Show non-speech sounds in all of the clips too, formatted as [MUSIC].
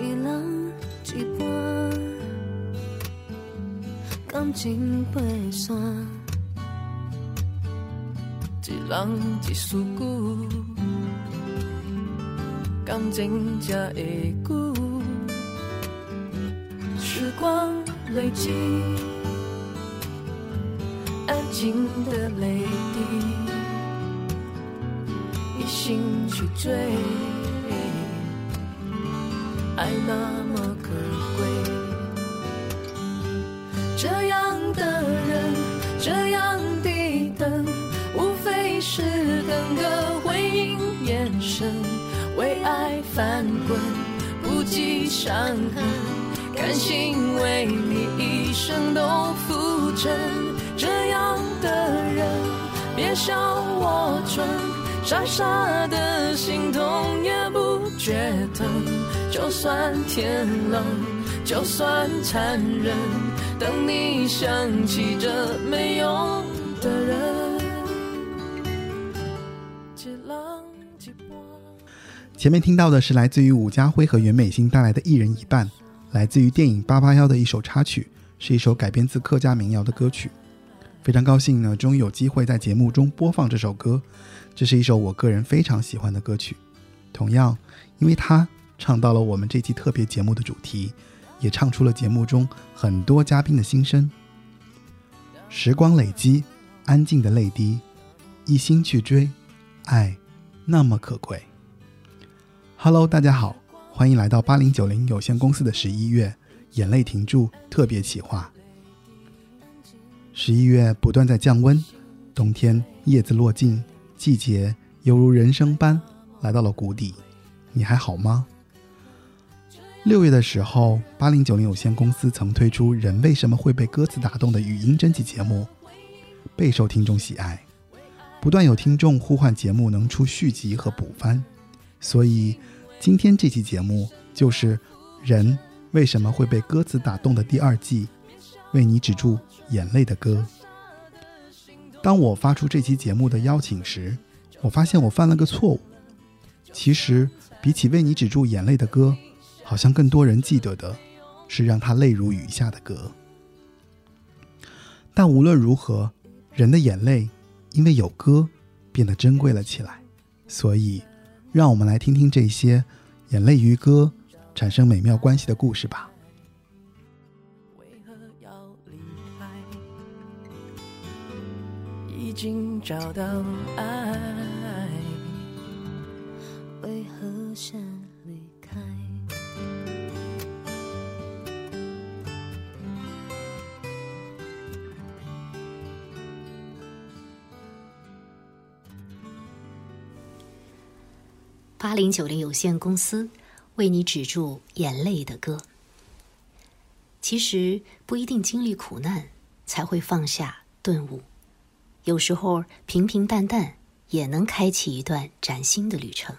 一人一半，感情陪线，一人一思句，感情才会久。时光累积，安静的泪滴，一心去追。爱那么可贵，这样的人，这样的等，无非是等个回应眼神，为爱翻滚，不计伤痕，甘心为你一生都付真。这样的人，别笑我蠢，傻傻的心痛也不觉疼。就算天冷，就算残忍，等你想起这没用的人。前面听到的是来自于伍家辉和袁美欣带来的《一人一半》，来自于电影《八八幺》的一首插曲，是一首改编自客家民谣的歌曲。非常高兴呢，终于有机会在节目中播放这首歌。这是一首我个人非常喜欢的歌曲。同样，因为它。唱到了我们这期特别节目的主题，也唱出了节目中很多嘉宾的心声。时光累积，安静的泪滴，一心去追，爱那么可贵。Hello，大家好，欢迎来到八零九零有限公司的十一月眼泪停住特别企划。十一月不断在降温，冬天叶子落尽，季节犹如人生般来到了谷底，你还好吗？六月的时候，八零九零有限公司曾推出《人为什么会被歌词打动》的语音征集节目，备受听众喜爱。不断有听众呼唤节目能出续集和补番，所以今天这期节目就是《人为什么会被歌词打动》的第二季，为你止住眼泪的歌。当我发出这期节目的邀请时，我发现我犯了个错误。其实，比起为你止住眼泪的歌。好像更多人记得的是让他泪如雨下的歌，但无论如何，人的眼泪因为有歌变得珍贵了起来。所以，让我们来听听这些眼泪与歌产生美妙关系的故事吧。为何要离开？已经找到爱，八零九零有限公司为你止住眼泪的歌。其实不一定经历苦难才会放下顿悟，有时候平平淡淡也能开启一段崭新的旅程。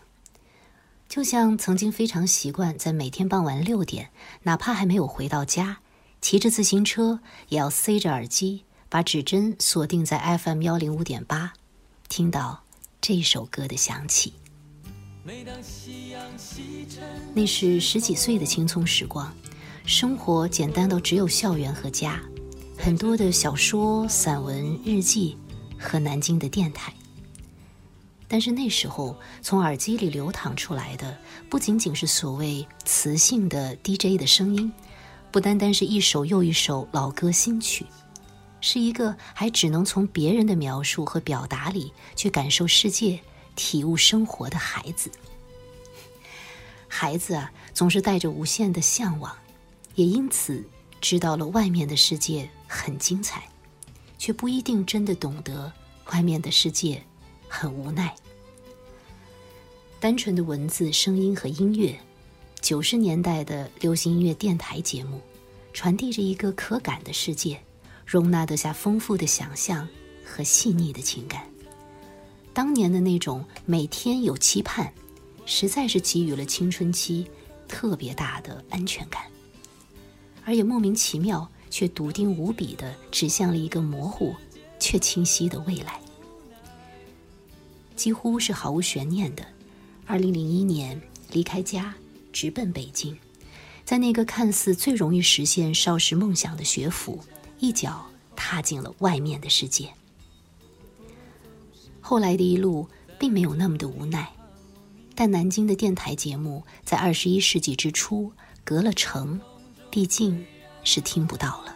就像曾经非常习惯在每天傍晚六点，哪怕还没有回到家，骑着自行车也要塞着耳机，把指针锁定在 FM 幺零五点八，听到这首歌的响起。那是十几岁的青葱时光，生活简单到只有校园和家，很多的小说、散文、日记和南京的电台。但是那时候，从耳机里流淌出来的不仅仅是所谓磁性的 DJ 的声音，不单单是一首又一首老歌新曲，是一个还只能从别人的描述和表达里去感受世界。体悟生活的孩子，孩子啊，总是带着无限的向往，也因此知道了外面的世界很精彩，却不一定真的懂得外面的世界很无奈。单纯的文字、声音和音乐，九十年代的流行音乐电台节目，传递着一个可感的世界，容纳得下丰富的想象和细腻的情感。当年的那种每天有期盼，实在是给予了青春期特别大的安全感，而也莫名其妙却笃定无比的指向了一个模糊却清晰的未来。几乎是毫无悬念的，二零零一年离开家，直奔北京，在那个看似最容易实现少时梦想的学府，一脚踏进了外面的世界。后来的一路并没有那么的无奈，但南京的电台节目在二十一世纪之初隔了城，毕竟是听不到了。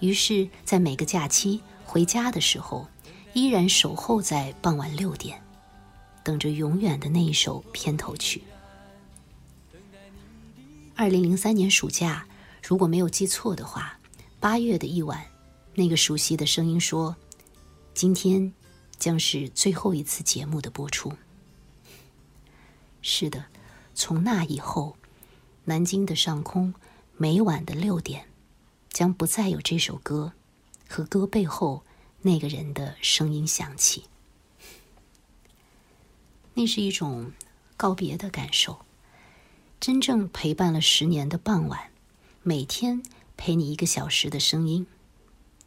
于是，在每个假期回家的时候，依然守候在傍晚六点，等着永远的那一首片头曲。二零零三年暑假，如果没有记错的话，八月的一晚，那个熟悉的声音说：“今天将是最后一次节目的播出。”是的，从那以后，南京的上空每晚的六点，将不再有这首歌和歌背后那个人的声音响起。那是一种告别的感受。真正陪伴了十年的傍晚，每天陪你一个小时的声音，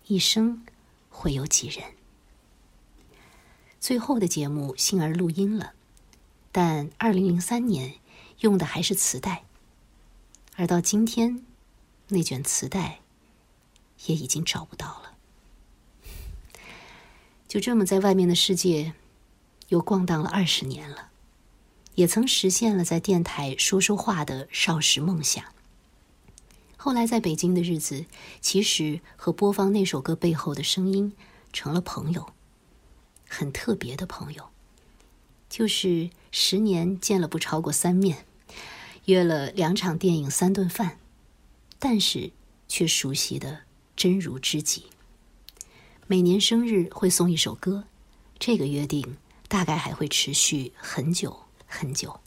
一生会有几人？最后的节目幸而录音了，但二零零三年用的还是磁带，而到今天，那卷磁带也已经找不到了。就这么在外面的世界又逛荡了二十年了。也曾实现了在电台说说话的少时梦想。后来在北京的日子，其实和播放那首歌背后的声音成了朋友，很特别的朋友，就是十年见了不超过三面，约了两场电影三顿饭，但是却熟悉的真如知己。每年生日会送一首歌，这个约定大概还会持续很久。很久，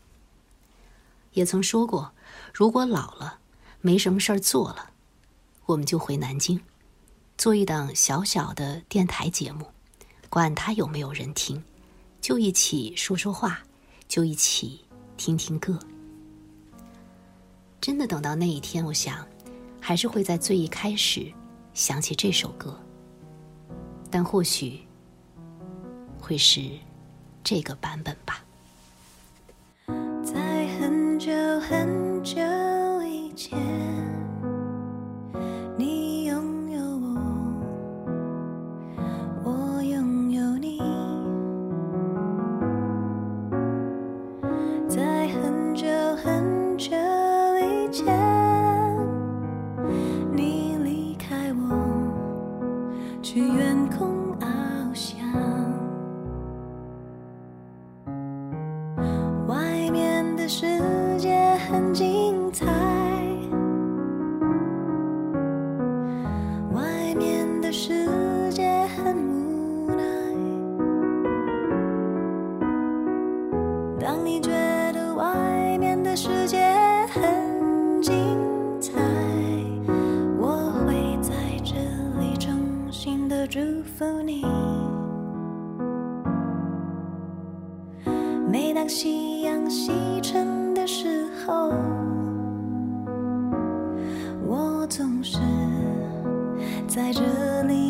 也曾说过，如果老了没什么事儿做了，我们就回南京，做一档小小的电台节目，管他有没有人听，就一起说说话，就一起听听歌。真的等到那一天，我想，还是会在最一开始想起这首歌，但或许会是这个版本吧。在很久很久以前，不你。每当夕阳西沉的时候，我总是在这里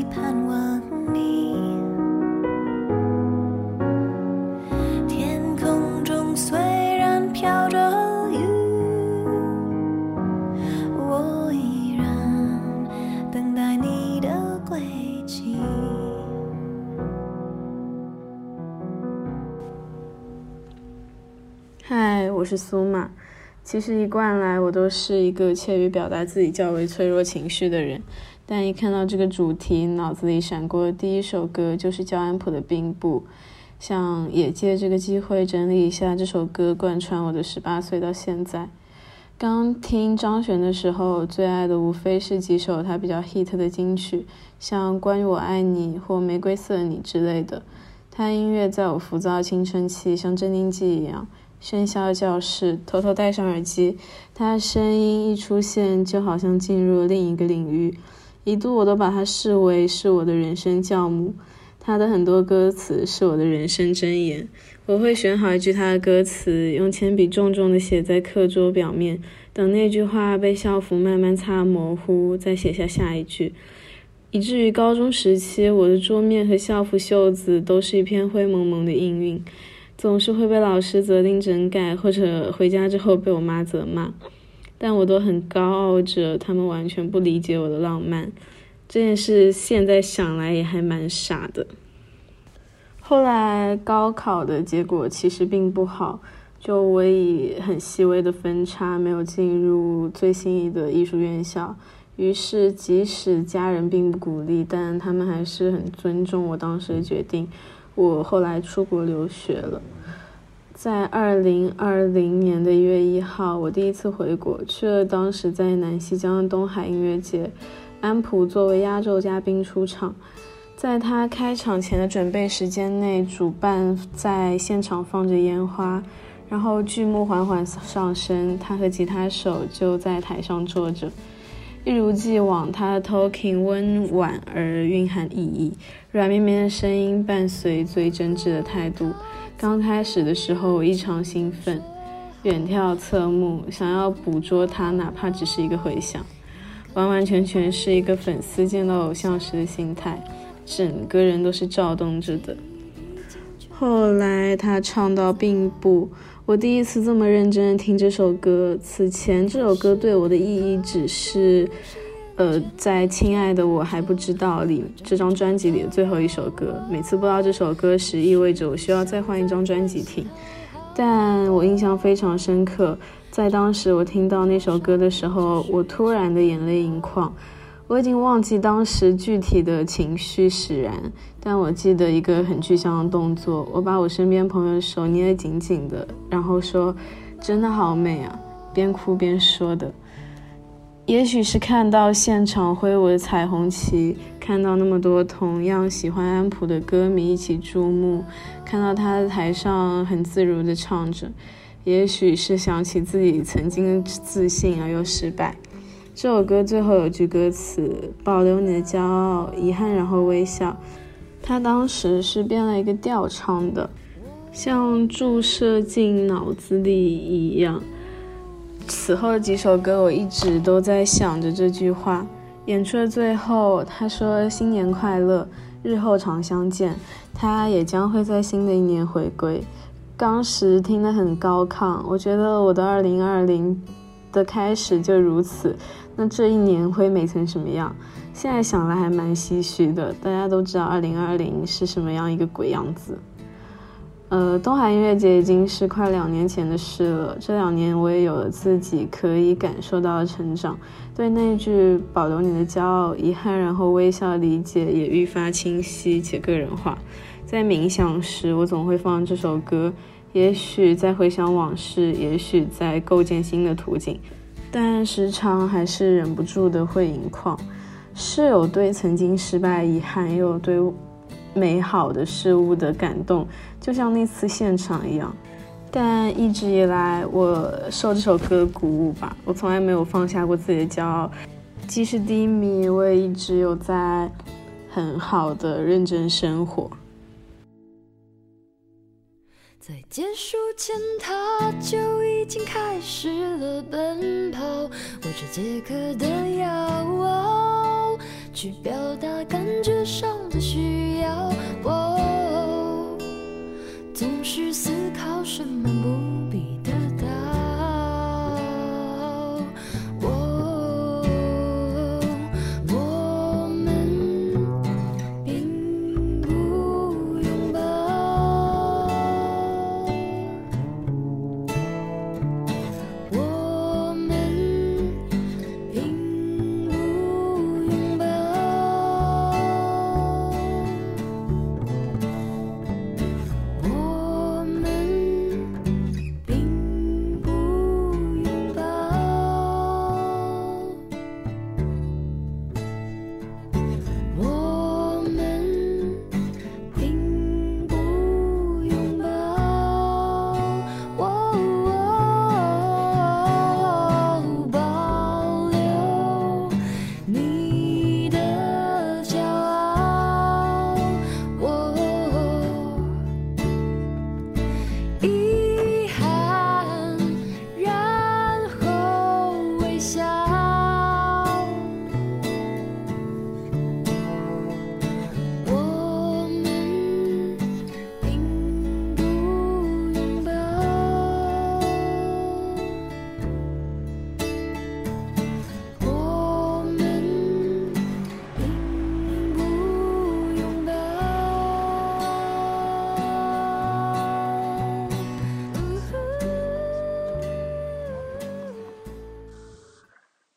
嗨，我是苏玛。其实一贯来，我都是一个怯于表达自己较为脆弱情绪的人。但一看到这个主题，脑子里闪过的第一首歌就是焦安普的《冰布》，想也借这个机会整理一下这首歌贯穿我的十八岁到现在。刚听张悬的时候，最爱的无非是几首他比较 hit 的金曲，像《关于我爱你》或《玫瑰色你》之类的。他音乐在我浮躁青春期，像镇定剂一样。喧嚣教室，偷偷戴上耳机，他的声音一出现，就好像进入了另一个领域。一度我都把他视为是我的人生教母。他的很多歌词是我的人生箴言。我会选好一句他的歌词，用铅笔重重地写在课桌表面，等那句话被校服慢慢擦模糊，再写下下一句。以至于高中时期，我的桌面和校服袖子都是一片灰蒙蒙的印晕。总是会被老师责令整改，或者回家之后被我妈责骂。但我都很高傲着，他们完全不理解我的浪漫。这件事现在想来也还蛮傻的。后来高考的结果其实并不好，就我以很细微的分差没有进入最心仪的艺术院校。于是，即使家人并不鼓励，但他们还是很尊重我当时的决定。我后来出国留学了，在二零二零年的一月一号，我第一次回国，去了当时在南溪江的东海音乐节，安普作为压轴嘉宾出场。在他开场前的准备时间内，主办在现场放着烟花，然后剧目缓缓上升，他和吉他手就在台上坐着。一如既往，他的 talking 温婉而蕴含意义，软绵绵的声音伴随最真挚的态度。刚开始的时候，我异常兴奋，远眺侧目，想要捕捉他，哪怕只是一个回响，完完全全是一个粉丝见到偶像时的心态，整个人都是躁动着的。后来他唱到并不。我第一次这么认真的听这首歌。此前这首歌对我的意义只是，呃，在《亲爱的我还不知道》里这张专辑里的最后一首歌。每次播到这首歌时，意味着我需要再换一张专辑听。但我印象非常深刻，在当时我听到那首歌的时候，我突然的眼泪盈眶。我已经忘记当时具体的情绪使然，但我记得一个很具象的动作。我把我身边朋友的手捏得紧紧的，然后说：“真的好美啊！”边哭边说的。也许是看到现场挥舞的彩虹旗，看到那么多同样喜欢安普的歌迷一起注目，看到他在台上很自如地唱着。也许是想起自己曾经的自信而又失败。这首歌最后有句歌词：“保留你的骄傲，遗憾，然后微笑。”他当时是编了一个调唱的，像注射进脑子里一样。此后的几首歌，我一直都在想着这句话。演出的最后，他说：“新年快乐，日后常相见。”他也将会在新的一年回归。当时听得很高亢，我觉得我的二零二零的开始就如此。那这一年会美成什么样？现在想来还蛮唏嘘的。大家都知道二零二零是什么样一个鬼样子。呃，东海音乐节已经是快两年前的事了。这两年我也有了自己可以感受到的成长，对那句“保留你的骄傲、遗憾，然后微笑”理解也愈发清晰且个人化。在冥想时，我总会放这首歌，也许在回想往事，也许在构建新的图景。但时常还是忍不住的会盈眶，是有对曾经失败遗憾，也有对美好的事物的感动，就像那次现场一样。但一直以来，我受这首歌鼓舞吧，我从来没有放下过自己的骄傲，即使低迷，我也一直有在很好的认真生活。在结束前，他就已经开始了奔跑，握着解渴的药，去表达感觉上的需要。哦总是思考什么不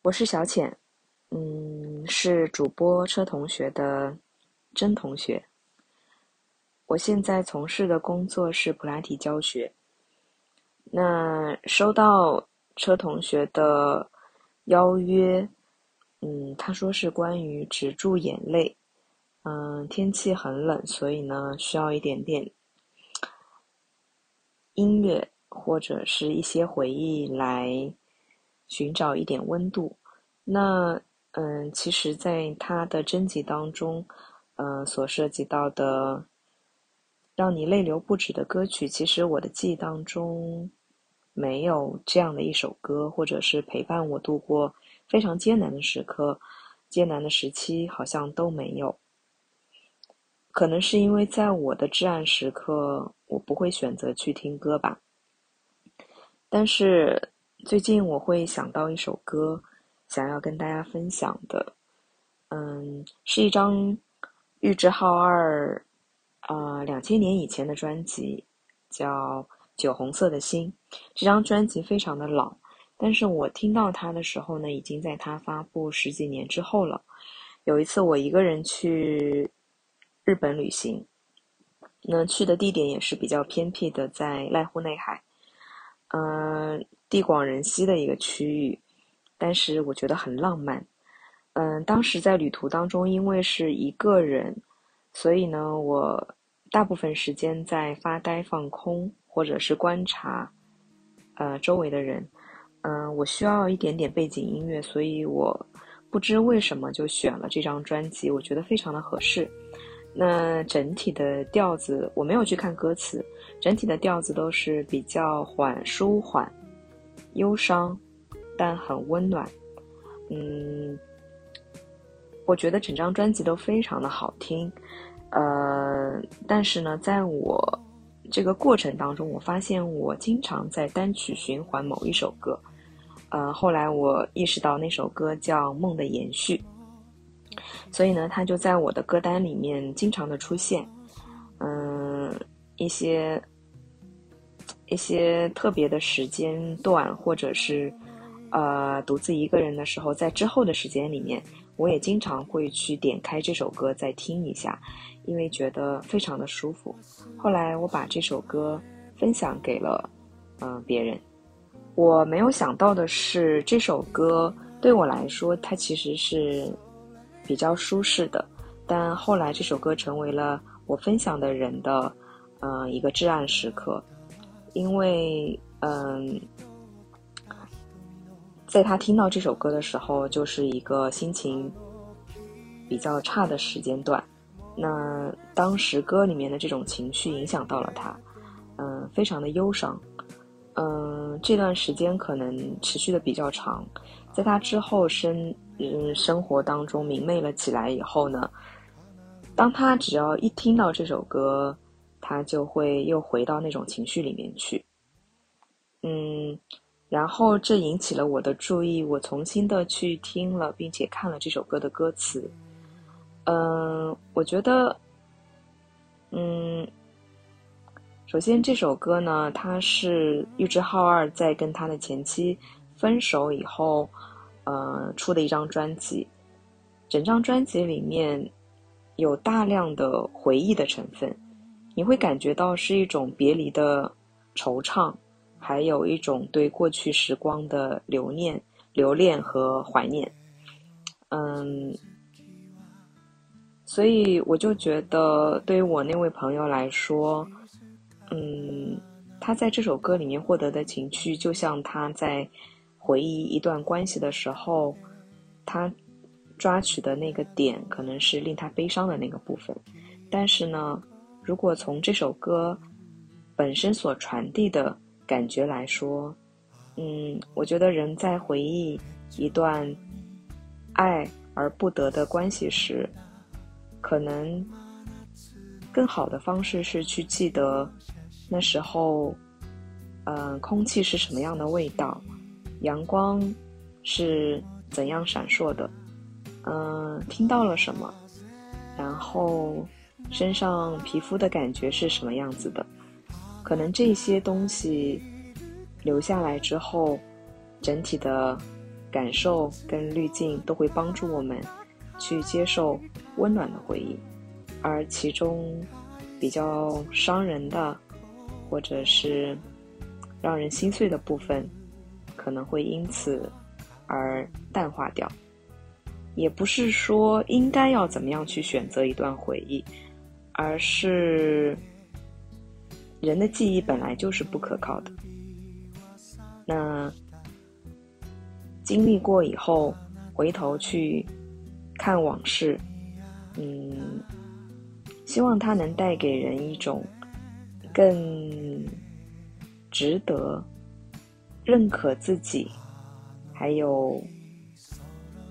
我是小浅，嗯，是主播车同学的真同学。我现在从事的工作是普拉提教学。那收到车同学的邀约，嗯，他说是关于止住眼泪。嗯，天气很冷，所以呢，需要一点点音乐或者是一些回忆来寻找一点温度。那嗯，其实，在他的征集当中，嗯，所涉及到的让你泪流不止的歌曲，其实我的记忆当中没有这样的一首歌，或者是陪伴我度过非常艰难的时刻、艰难的时期，好像都没有。可能是因为在我的至暗时刻，我不会选择去听歌吧。但是最近我会想到一首歌，想要跟大家分享的，嗯，是一张玉置浩二啊两千年以前的专辑，叫《酒红色的心》。这张专辑非常的老，但是我听到它的时候呢，已经在它发布十几年之后了。有一次我一个人去。日本旅行，那去的地点也是比较偏僻的，在濑户内海，嗯，地广人稀的一个区域，但是我觉得很浪漫。嗯，当时在旅途当中，因为是一个人，所以呢，我大部分时间在发呆放空，或者是观察，呃，周围的人。嗯，我需要一点点背景音乐，所以我不知为什么就选了这张专辑，我觉得非常的合适。那整体的调子我没有去看歌词，整体的调子都是比较缓、舒缓、忧伤，但很温暖。嗯，我觉得整张专辑都非常的好听。呃，但是呢，在我这个过程当中，我发现我经常在单曲循环某一首歌。呃，后来我意识到那首歌叫《梦的延续》。所以呢，它就在我的歌单里面经常的出现，嗯，一些一些特别的时间段，或者是呃独自一个人的时候，在之后的时间里面，我也经常会去点开这首歌再听一下，因为觉得非常的舒服。后来我把这首歌分享给了嗯别人，我没有想到的是，这首歌对我来说，它其实是。比较舒适的，但后来这首歌成为了我分享的人的，嗯，一个至暗时刻，因为，嗯，在他听到这首歌的时候，就是一个心情比较差的时间段。那当时歌里面的这种情绪影响到了他，嗯，非常的忧伤，嗯，这段时间可能持续的比较长，在他之后生。嗯，生活当中明媚了起来以后呢，当他只要一听到这首歌，他就会又回到那种情绪里面去。嗯，然后这引起了我的注意，我重新的去听了，并且看了这首歌的歌词。嗯，我觉得，嗯，首先这首歌呢，它是玉置浩二在跟他的前妻分手以后。呃，出的一张专辑，整张专辑里面有大量的回忆的成分，你会感觉到是一种别离的惆怅，还有一种对过去时光的留念、留恋和怀念。嗯，所以我就觉得，对于我那位朋友来说，嗯，他在这首歌里面获得的情绪，就像他在。回忆一段关系的时候，他抓取的那个点可能是令他悲伤的那个部分，但是呢，如果从这首歌本身所传递的感觉来说，嗯，我觉得人在回忆一段爱而不得的关系时，可能更好的方式是去记得那时候，嗯，空气是什么样的味道。阳光是怎样闪烁的？嗯，听到了什么？然后身上皮肤的感觉是什么样子的？可能这些东西留下来之后，整体的感受跟滤镜都会帮助我们去接受温暖的回忆，而其中比较伤人的，或者是让人心碎的部分，可能会因此而淡化掉。也不是说应该要怎么样去选择一段回忆，而是人的记忆本来就是不可靠的。那经历过以后，回头去看往事，嗯，希望它能带给人一种更值得认可自己，还有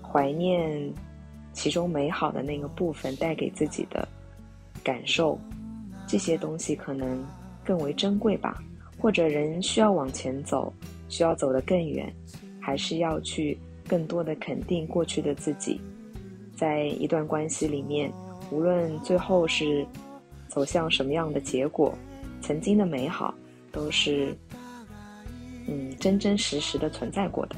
怀念其中美好的那个部分带给自己的感受，这些东西可能更为珍贵吧。或者人需要往前走。需要走得更远，还是要去更多的肯定过去的自己？在一段关系里面，无论最后是走向什么样的结果，曾经的美好都是嗯真真实实的存在过的。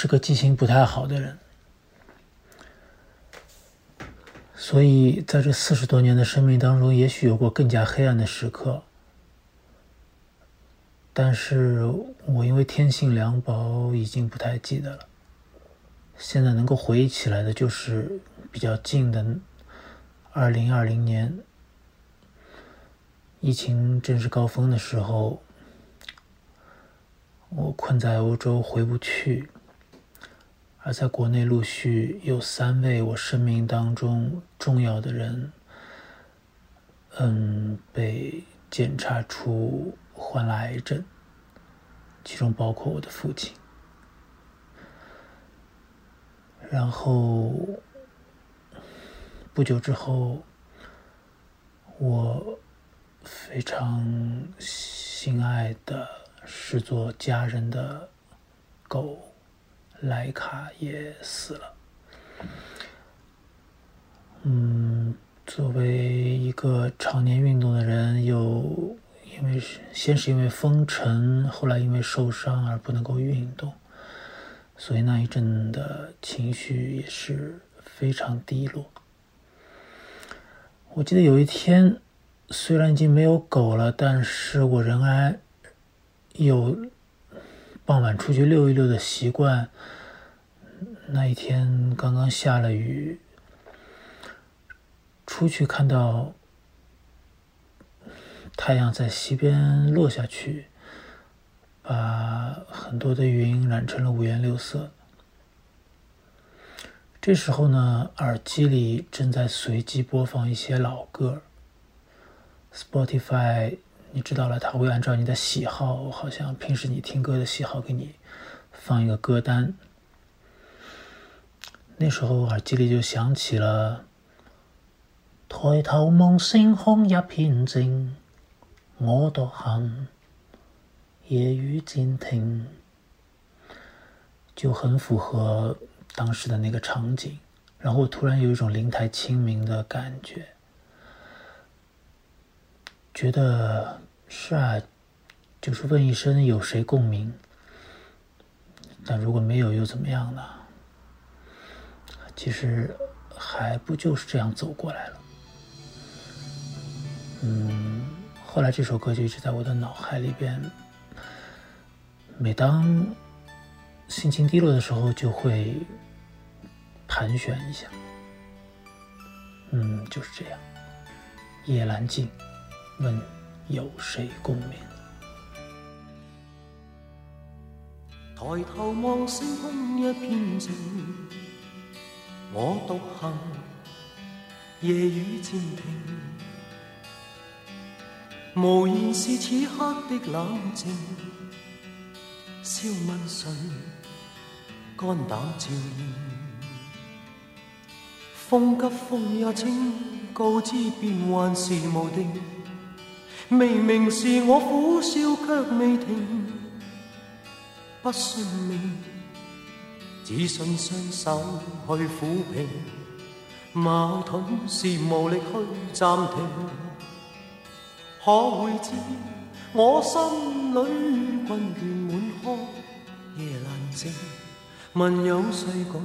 是个记性不太好的人，所以在这四十多年的生命当中，也许有过更加黑暗的时刻。但是我因为天性凉薄，已经不太记得了。现在能够回忆起来的，就是比较近的二零二零年疫情正是高峰的时候，我困在欧洲回不去。而在国内，陆续有三位我生命当中重要的人，嗯，被检查出患了癌症，其中包括我的父亲。然后不久之后，我非常心爱的视作家人的狗。莱卡也死了。嗯，作为一个常年运动的人，又因为先是因为风尘，后来因为受伤而不能够运动，所以那一阵的情绪也是非常低落。我记得有一天，虽然已经没有狗了，但是我仍然有。傍晚出去溜一溜的习惯。那一天刚刚下了雨，出去看到太阳在西边落下去，把很多的云染成了五颜六色。这时候呢，耳机里正在随机播放一些老歌，Spotify 你知道了，他会按照你的喜好，好像平时你听歌的喜好，给你放一个歌单。那时候耳机里就响起了“抬头望星空一片静，我独行，夜雨渐停”，就很符合当时的那个场景。然后突然有一种灵台清明的感觉。觉得是啊，就是问一声有谁共鸣？但如果没有又怎么样呢？其实还不就是这样走过来了。嗯，后来这首歌就一直在我的脑海里边，每当心情低落的时候就会盘旋一下。嗯，就是这样，夜阑静。问有谁共鸣？抬头望星空一片静，我独行，夜雨渐停。无言是此刻的冷静，笑问谁肝胆照应？风急风也清，告知变幻是无定。明明是我苦笑却未停，不信命，只信双手去抚平。矛盾是无力去暂停，可会知我心里困倦满腔，夜阑静，问有谁共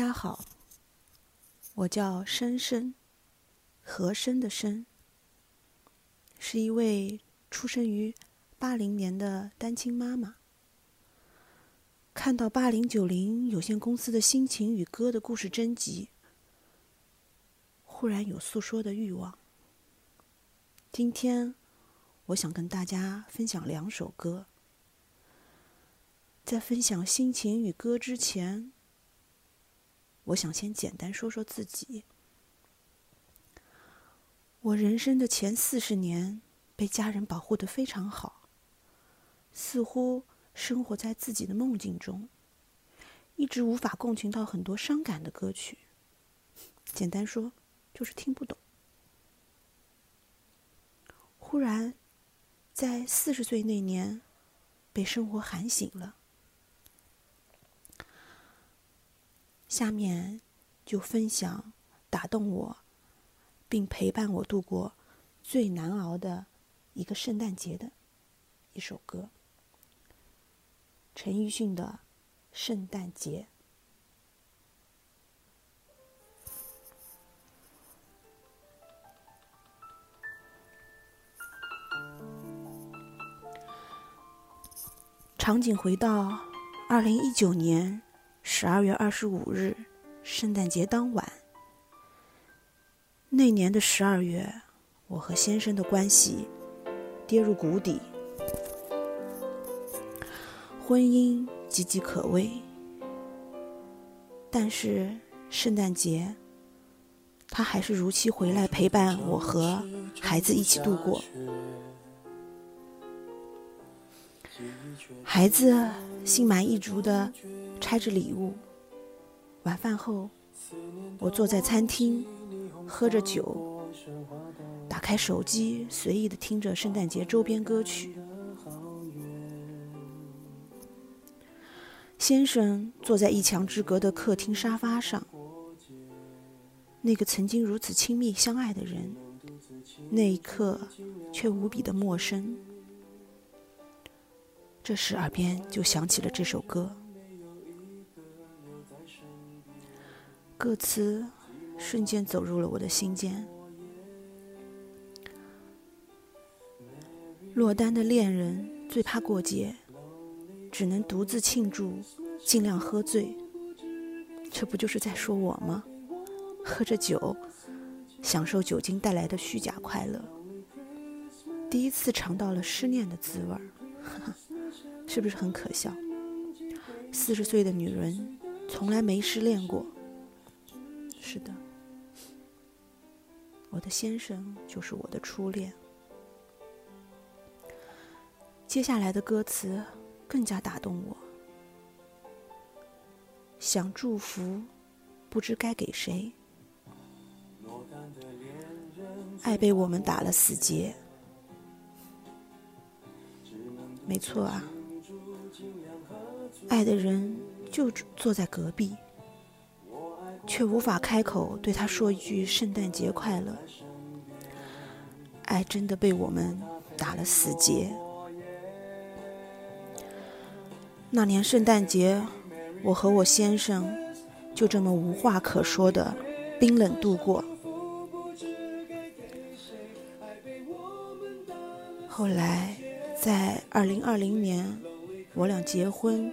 大家好，我叫深深，和珅的深，是一位出生于八零年的单亲妈妈。看到八零九零有限公司的心情与歌的故事征集，忽然有诉说的欲望。今天，我想跟大家分享两首歌。在分享心情与歌之前。我想先简单说说自己。我人生的前四十年被家人保护的非常好，似乎生活在自己的梦境中，一直无法共情到很多伤感的歌曲。简单说，就是听不懂。忽然，在四十岁那年，被生活喊醒了。下面就分享打动我，并陪伴我度过最难熬的一个圣诞节的一首歌——陈奕迅的《圣诞节》。场景回到二零一九年。十二月二十五日，圣诞节当晚。那年的十二月，我和先生的关系跌入谷底，婚姻岌岌可危。但是圣诞节，他还是如期回来陪伴我和孩子一起度过。孩子心满意足的。拆着礼物，晚饭后，我坐在餐厅，喝着酒，打开手机，随意的听着圣诞节周边歌曲。先生坐在一墙之隔的客厅沙发上，那个曾经如此亲密相爱的人，那一刻却无比的陌生。这时，耳边就响起了这首歌。歌词瞬间走入了我的心间。落单的恋人最怕过节，只能独自庆祝，尽量喝醉。这不就是在说我吗？喝着酒，享受酒精带来的虚假快乐，第一次尝到了失恋的滋味儿，[LAUGHS] 是不是很可笑？四十岁的女人从来没失恋过。是的，我的先生就是我的初恋。接下来的歌词更加打动我。想祝福，不知该给谁。爱被我们打了死结。没错啊，爱的人就坐在隔壁，却无法开口对他说一句“圣诞节快乐”。爱真的被我们打了死结。那年圣诞节，我和我先生就这么无话可说的冰冷度过。后来，在二零二零年，我俩结婚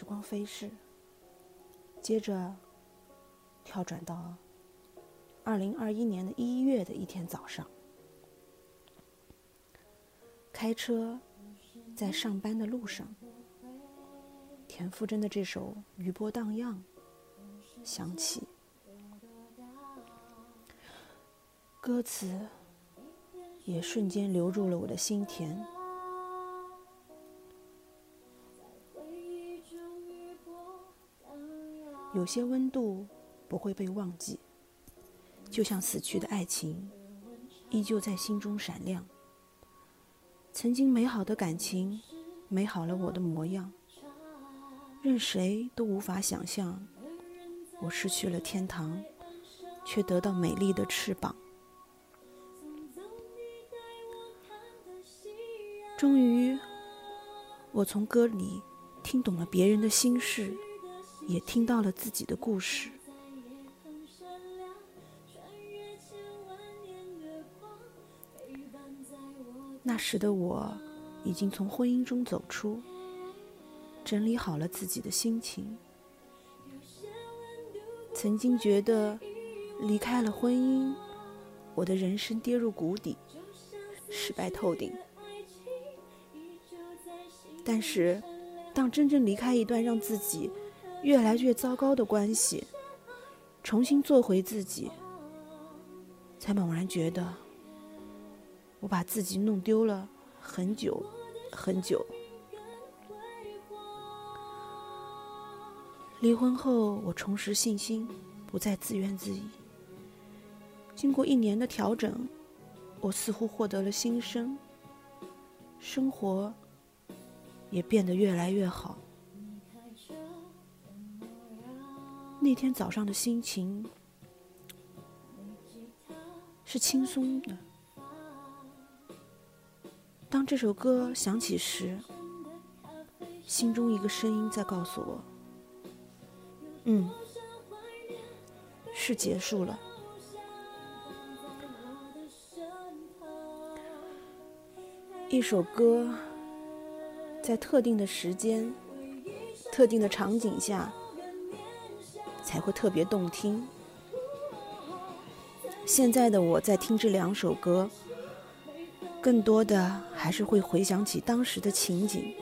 时光飞逝，接着跳转到二零二一年的一月的一天早上，开车在上班的路上，田馥甄的这首《余波荡漾》响起，歌词也瞬间流入了我的心田。有些温度不会被忘记，就像死去的爱情，依旧在心中闪亮。曾经美好的感情，美好了我的模样，任谁都无法想象，我失去了天堂，却得到美丽的翅膀。终于，我从歌里听懂了别人的心事。也听到了自己的故事。那时的我，已经从婚姻中走出，整理好了自己的心情。曾经觉得离开了婚姻，我的人生跌入谷底，失败透顶。但是，当真正离开一段让自己……越来越糟糕的关系，重新做回自己，才猛然觉得，我把自己弄丢了很久很久。离婚后，我重拾信心，不再自怨自艾。经过一年的调整，我似乎获得了新生，生活也变得越来越好。那天早上的心情是轻松的。当这首歌响起时，心中一个声音在告诉我：“嗯，是结束了。”一首歌在特定的时间、特定的场景下。才会特别动听。现在的我在听这两首歌，更多的还是会回想起当时的情景，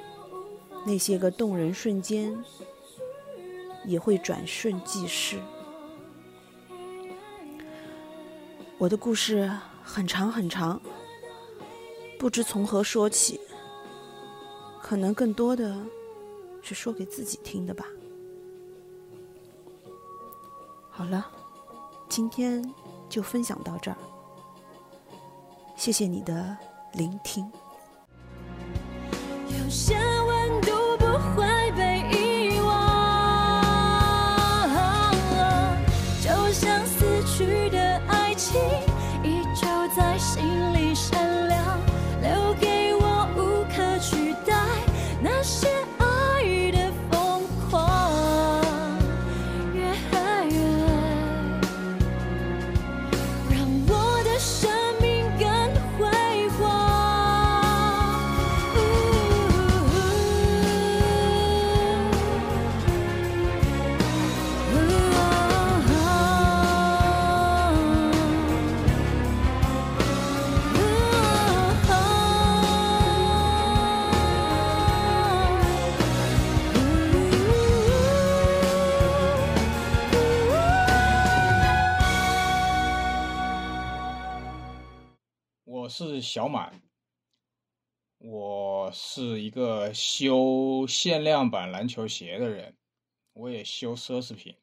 那些个动人瞬间，也会转瞬即逝。我的故事很长很长，不知从何说起，可能更多的是说给自己听的吧。好了，今天就分享到这儿。谢谢你的聆听。是小满，我是一个修限量版篮球鞋的人，我也修奢侈品。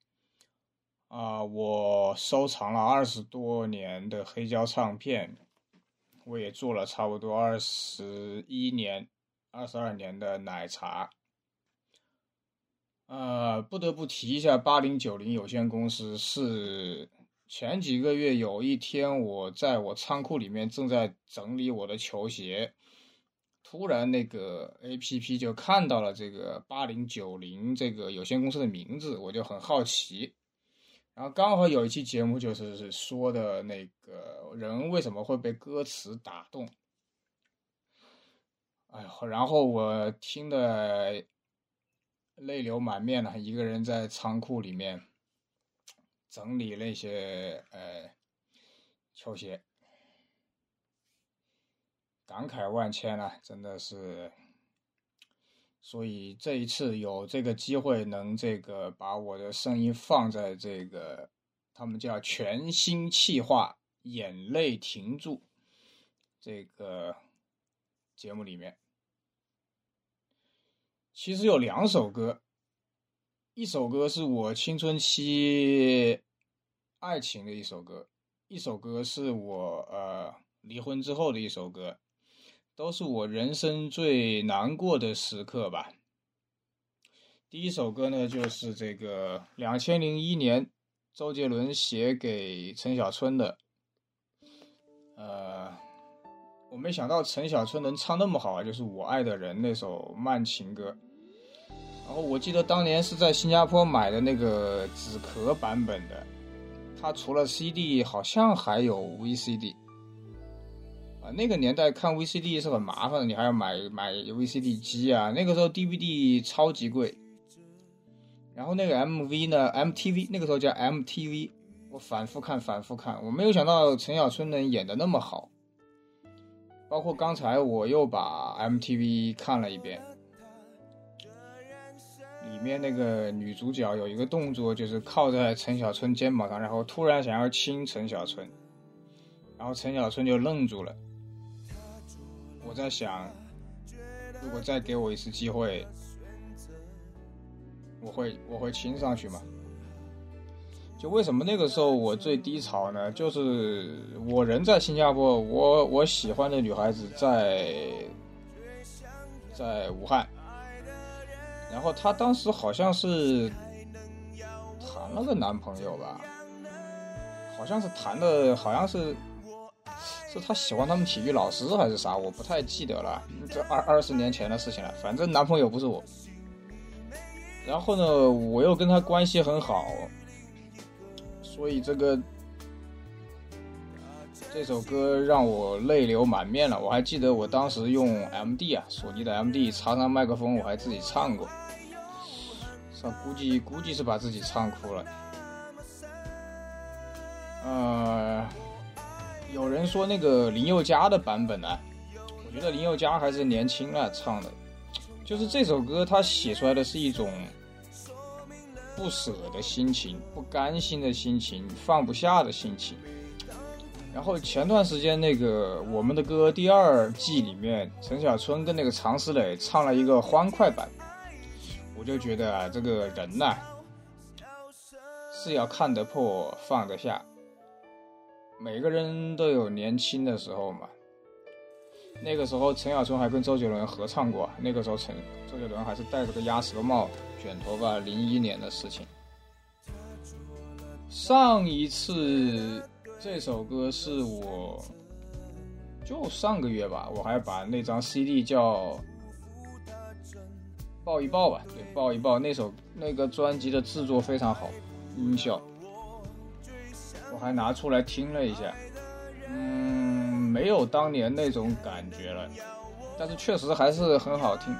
啊，我收藏了二十多年的黑胶唱片，我也做了差不多二十一年、二十二年的奶茶。呃，不得不提一下八零九零有限公司是。前几个月有一天，我在我仓库里面正在整理我的球鞋，突然那个 A P P 就看到了这个八零九零这个有限公司的名字，我就很好奇。然后刚好有一期节目就是说的那个人为什么会被歌词打动，哎呦，然后我听的泪流满面了，一个人在仓库里面。整理那些呃球鞋，感慨万千啊，真的是。所以这一次有这个机会，能这个把我的声音放在这个他们叫全新气化眼泪停住这个节目里面，其实有两首歌，一首歌是我青春期。爱情的一首歌，一首歌是我呃离婚之后的一首歌，都是我人生最难过的时刻吧。第一首歌呢，就是这个两千零一年周杰伦写给陈小春的，呃，我没想到陈小春能唱那么好啊，就是我爱的人那首慢情歌。然后我记得当年是在新加坡买的那个纸壳版本的。它除了 CD，好像还有 VCD 啊。那个年代看 VCD 是很麻烦的，你还要买买 VCD 机啊。那个时候 DVD 超级贵，然后那个 MV 呢，MTV 那个时候叫 MTV，我反复看，反复看。我没有想到陈小春能演的那么好，包括刚才我又把 MTV 看了一遍。里面那个女主角有一个动作，就是靠在陈小春肩膀上，然后突然想要亲陈小春，然后陈小春就愣住了。我在想，如果再给我一次机会，我会我会亲上去吗？就为什么那个时候我最低潮呢？就是我人在新加坡，我我喜欢的女孩子在在武汉。然后她当时好像是谈了个男朋友吧，好像是谈的，好像是是她喜欢他们体育老师还是啥，我不太记得了，这二二十年前的事情了。反正男朋友不是我。然后呢，我又跟他关系很好，所以这个这首歌让我泪流满面了。我还记得我当时用 M D 啊，索尼的 M D 插上麦克风，我还自己唱过。估计估计是把自己唱哭了。呃，有人说那个林宥嘉的版本呢，我觉得林宥嘉还是年轻啊唱的。就是这首歌，他写出来的是一种不舍的心情、不甘心的心情、放不下的心情。然后前段时间那个《我们的歌》第二季里面，陈小春跟那个常石磊唱了一个欢快版。我就觉得啊，这个人呐，是要看得破放得下。每个人都有年轻的时候嘛。那个时候，陈小春还跟周杰伦合唱过。那个时候，陈周杰伦还是戴着个鸭舌帽、卷头发。零一年的事情。上一次这首歌是我，就上个月吧，我还把那张 CD 叫。抱一抱吧，对，抱一抱。那首那个专辑的制作非常好，音效，我还拿出来听了一下，嗯，没有当年那种感觉了，但是确实还是很好听，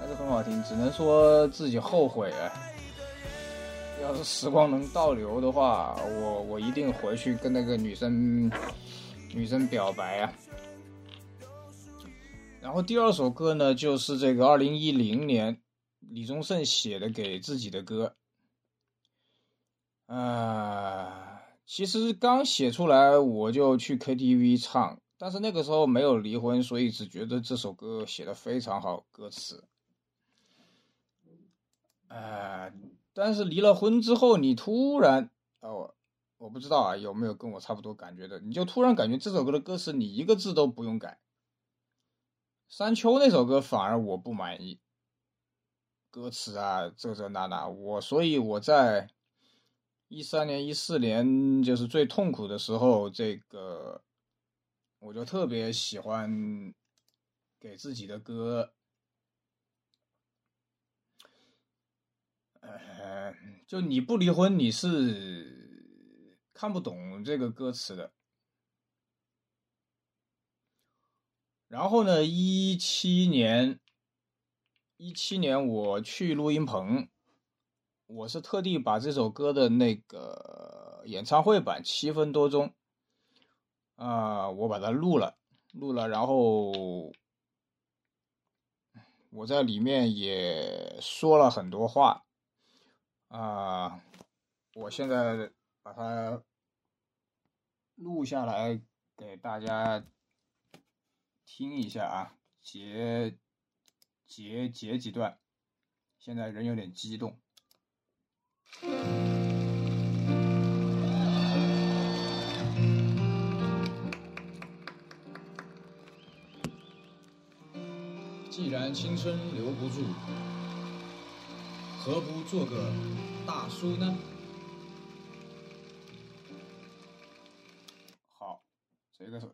还是很好听。只能说自己后悔啊！要是时光能倒流的话，我我一定回去跟那个女生女生表白啊！然后第二首歌呢，就是这个二零一零年李宗盛写的给自己的歌。啊，其实刚写出来我就去 KTV 唱，但是那个时候没有离婚，所以只觉得这首歌写的非常好，歌词。呃，但是离了婚之后，你突然哦，我不知道啊，有没有跟我差不多感觉的？你就突然感觉这首歌的歌词你一个字都不用改。山丘那首歌反而我不满意，歌词啊这这那那，我所以我在一三年一四年就是最痛苦的时候，这个。我就特别喜欢给自己的歌，呃，就你不离婚，你是看不懂这个歌词的。然后呢，一七年，一七年我去录音棚，我是特地把这首歌的那个演唱会版七分多钟。啊，我把它录了，录了，然后我在里面也说了很多话，啊，我现在把它录下来给大家听一下啊，截截截几段，现在人有点激动。既然青春留不住，何不做个大叔呢？好，这个是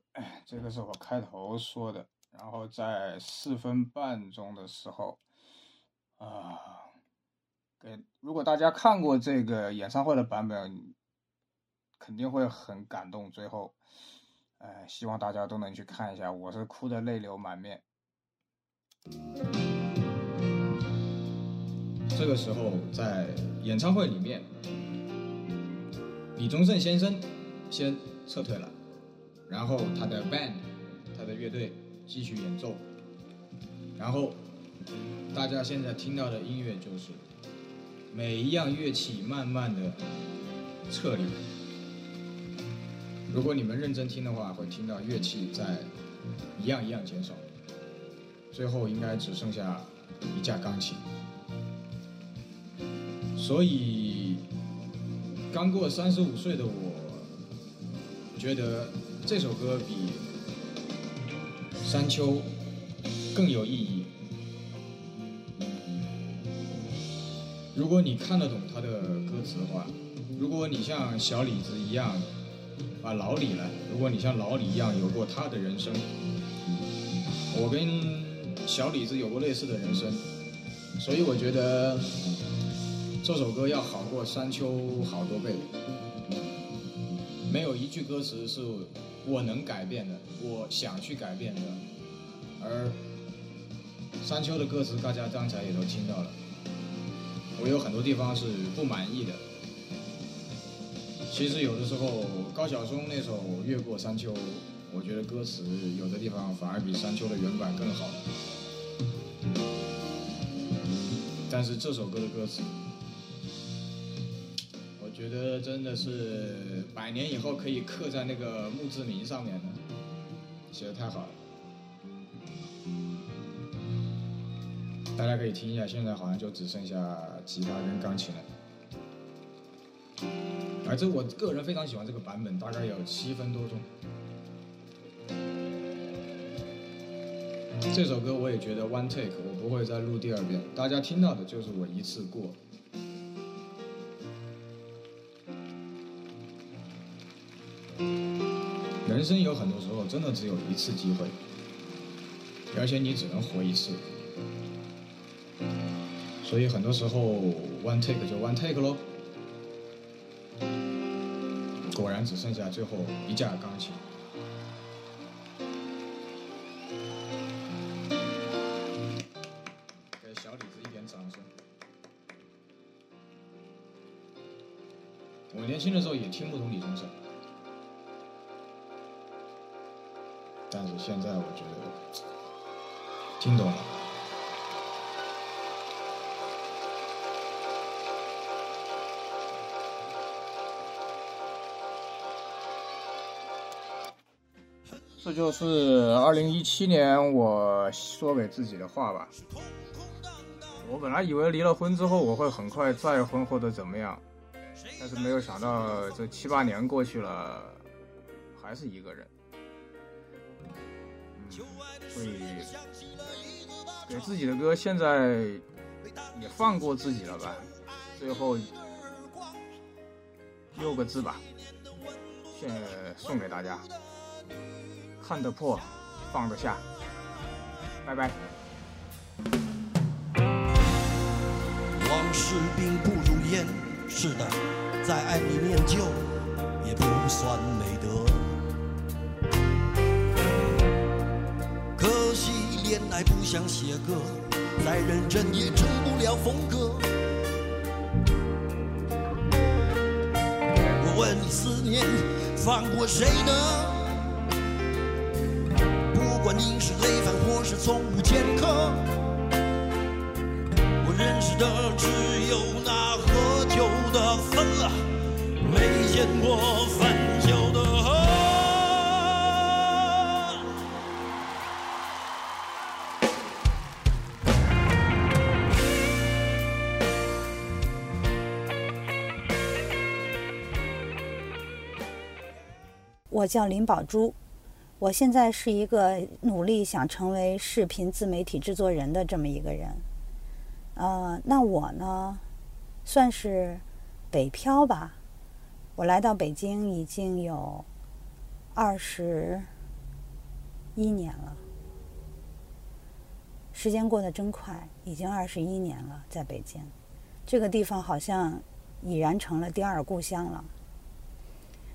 这个是我开头说的，然后在四分半钟的时候，啊，给如果大家看过这个演唱会的版本，肯定会很感动。最后，哎，希望大家都能去看一下，我是哭的泪流满面。这个时候，在演唱会里面，李宗盛先生先撤退了，然后他的 band，他的乐队继续演奏，然后大家现在听到的音乐就是每一样乐器慢慢的撤离。如果你们认真听的话，会听到乐器在一样一样减少。最后应该只剩下一架钢琴，所以刚过三十五岁的我，觉得这首歌比《山丘》更有意义。如果你看得懂他的歌词的话，如果你像小李子一样啊老李了，如果你像老李一样有过他的人生，我跟。小李子有过类似的人生，所以我觉得这首歌要好过《山丘》好多倍。没有一句歌词是我能改变的，我想去改变的。而《山丘》的歌词，大家刚才也都听到了，我有很多地方是不满意的。其实有的时候，高晓松那首《越过山丘》，我觉得歌词有的地方反而比《山丘》的原版更好。但是这首歌的歌词，觉得真的是百年以后可以刻在那个墓志铭上面的，写的太好了。大家可以听一下，现在好像就只剩下吉他跟钢琴了。而这我个人非常喜欢这个版本，大概有七分多钟。这首歌我也觉得 one take，我不会再录第二遍。大家听到的就是我一次过。人生有很多时候真的只有一次机会，而且你只能活一次，所以很多时候 one take 就 one take 喽。果然只剩下最后一架钢琴。给小李子一点掌声。我年轻的时候也听不懂李宗盛，现在我觉得听懂了。这就是二零一七年我说给自己的话吧。我本来以为离了婚之后我会很快再婚或者怎么样，但是没有想到这七八年过去了，还是一个人。嗯，所以给自己的歌现在也放过自己了吧。最后六个字吧，献送给大家：看得破，放得下。拜拜。往事并不如烟，是的，在爱里念旧也不算美德。本来不想写歌，再认真也成不了风格。我问你，思念放过谁呢？不管你是累犯或是从无前科。我认识的只有那喝酒的分了，没见过我叫林宝珠，我现在是一个努力想成为视频自媒体制作人的这么一个人。呃，那我呢，算是北漂吧。我来到北京已经有二十一年了，时间过得真快，已经二十一年了，在北京这个地方好像已然成了第二故乡了。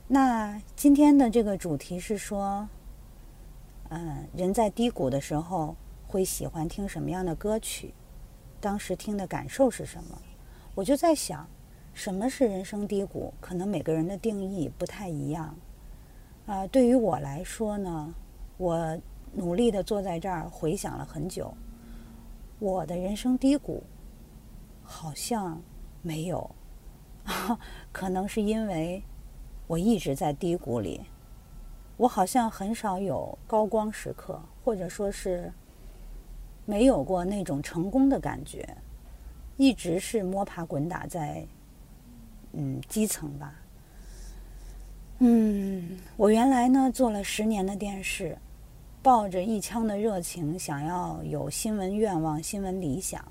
那今天的这个主题是说，嗯，人在低谷的时候会喜欢听什么样的歌曲？当时听的感受是什么？我就在想，什么是人生低谷？可能每个人的定义不太一样。啊，对于我来说呢，我努力的坐在这儿回想了很久，我的人生低谷好像没有，[LAUGHS] 可能是因为。我一直在低谷里，我好像很少有高光时刻，或者说是没有过那种成功的感觉，一直是摸爬滚打在嗯基层吧。嗯，我原来呢做了十年的电视，抱着一腔的热情，想要有新闻愿望、新闻理想，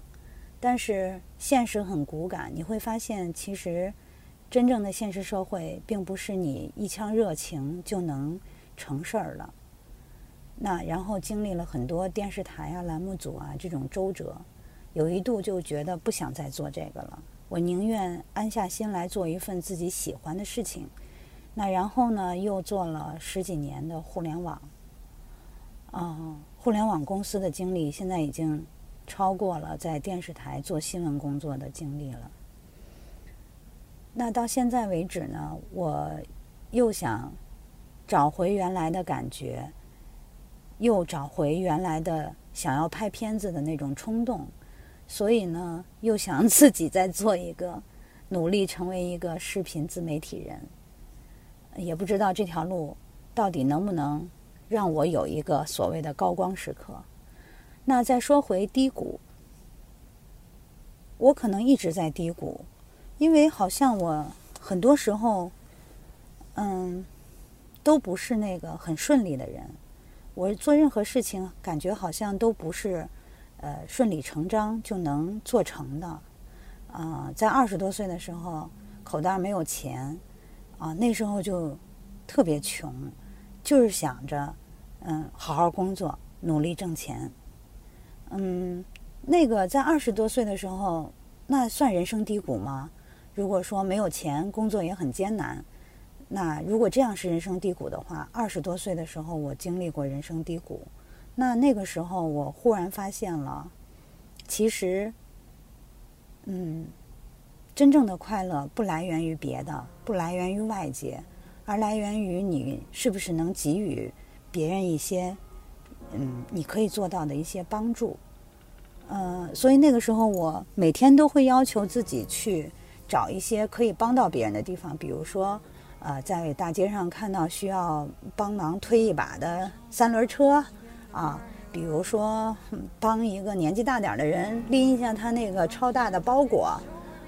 但是现实很骨感，你会发现其实。真正的现实社会，并不是你一腔热情就能成事儿了。那然后经历了很多电视台啊、栏目组啊这种周折，有一度就觉得不想再做这个了。我宁愿安下心来做一份自己喜欢的事情。那然后呢，又做了十几年的互联网，啊，互联网公司的经历现在已经超过了在电视台做新闻工作的经历了。那到现在为止呢，我又想找回原来的感觉，又找回原来的想要拍片子的那种冲动，所以呢，又想 [LAUGHS] 自己再做一个，努力成为一个视频自媒体人。也不知道这条路到底能不能让我有一个所谓的高光时刻。那再说回低谷，我可能一直在低谷。因为好像我很多时候，嗯，都不是那个很顺利的人。我做任何事情，感觉好像都不是呃顺理成章就能做成的。啊，在二十多岁的时候，口袋没有钱，啊，那时候就特别穷，就是想着嗯好好工作，努力挣钱。嗯，那个在二十多岁的时候，那算人生低谷吗？如果说没有钱，工作也很艰难，那如果这样是人生低谷的话，二十多岁的时候我经历过人生低谷，那那个时候我忽然发现了，其实，嗯，真正的快乐不来源于别的，不来源于外界，而来源于你是不是能给予别人一些，嗯，你可以做到的一些帮助。呃，所以那个时候我每天都会要求自己去。找一些可以帮到别人的地方，比如说，呃，在大街上看到需要帮忙推一把的三轮车，啊，比如说帮一个年纪大点的人拎一下他那个超大的包裹，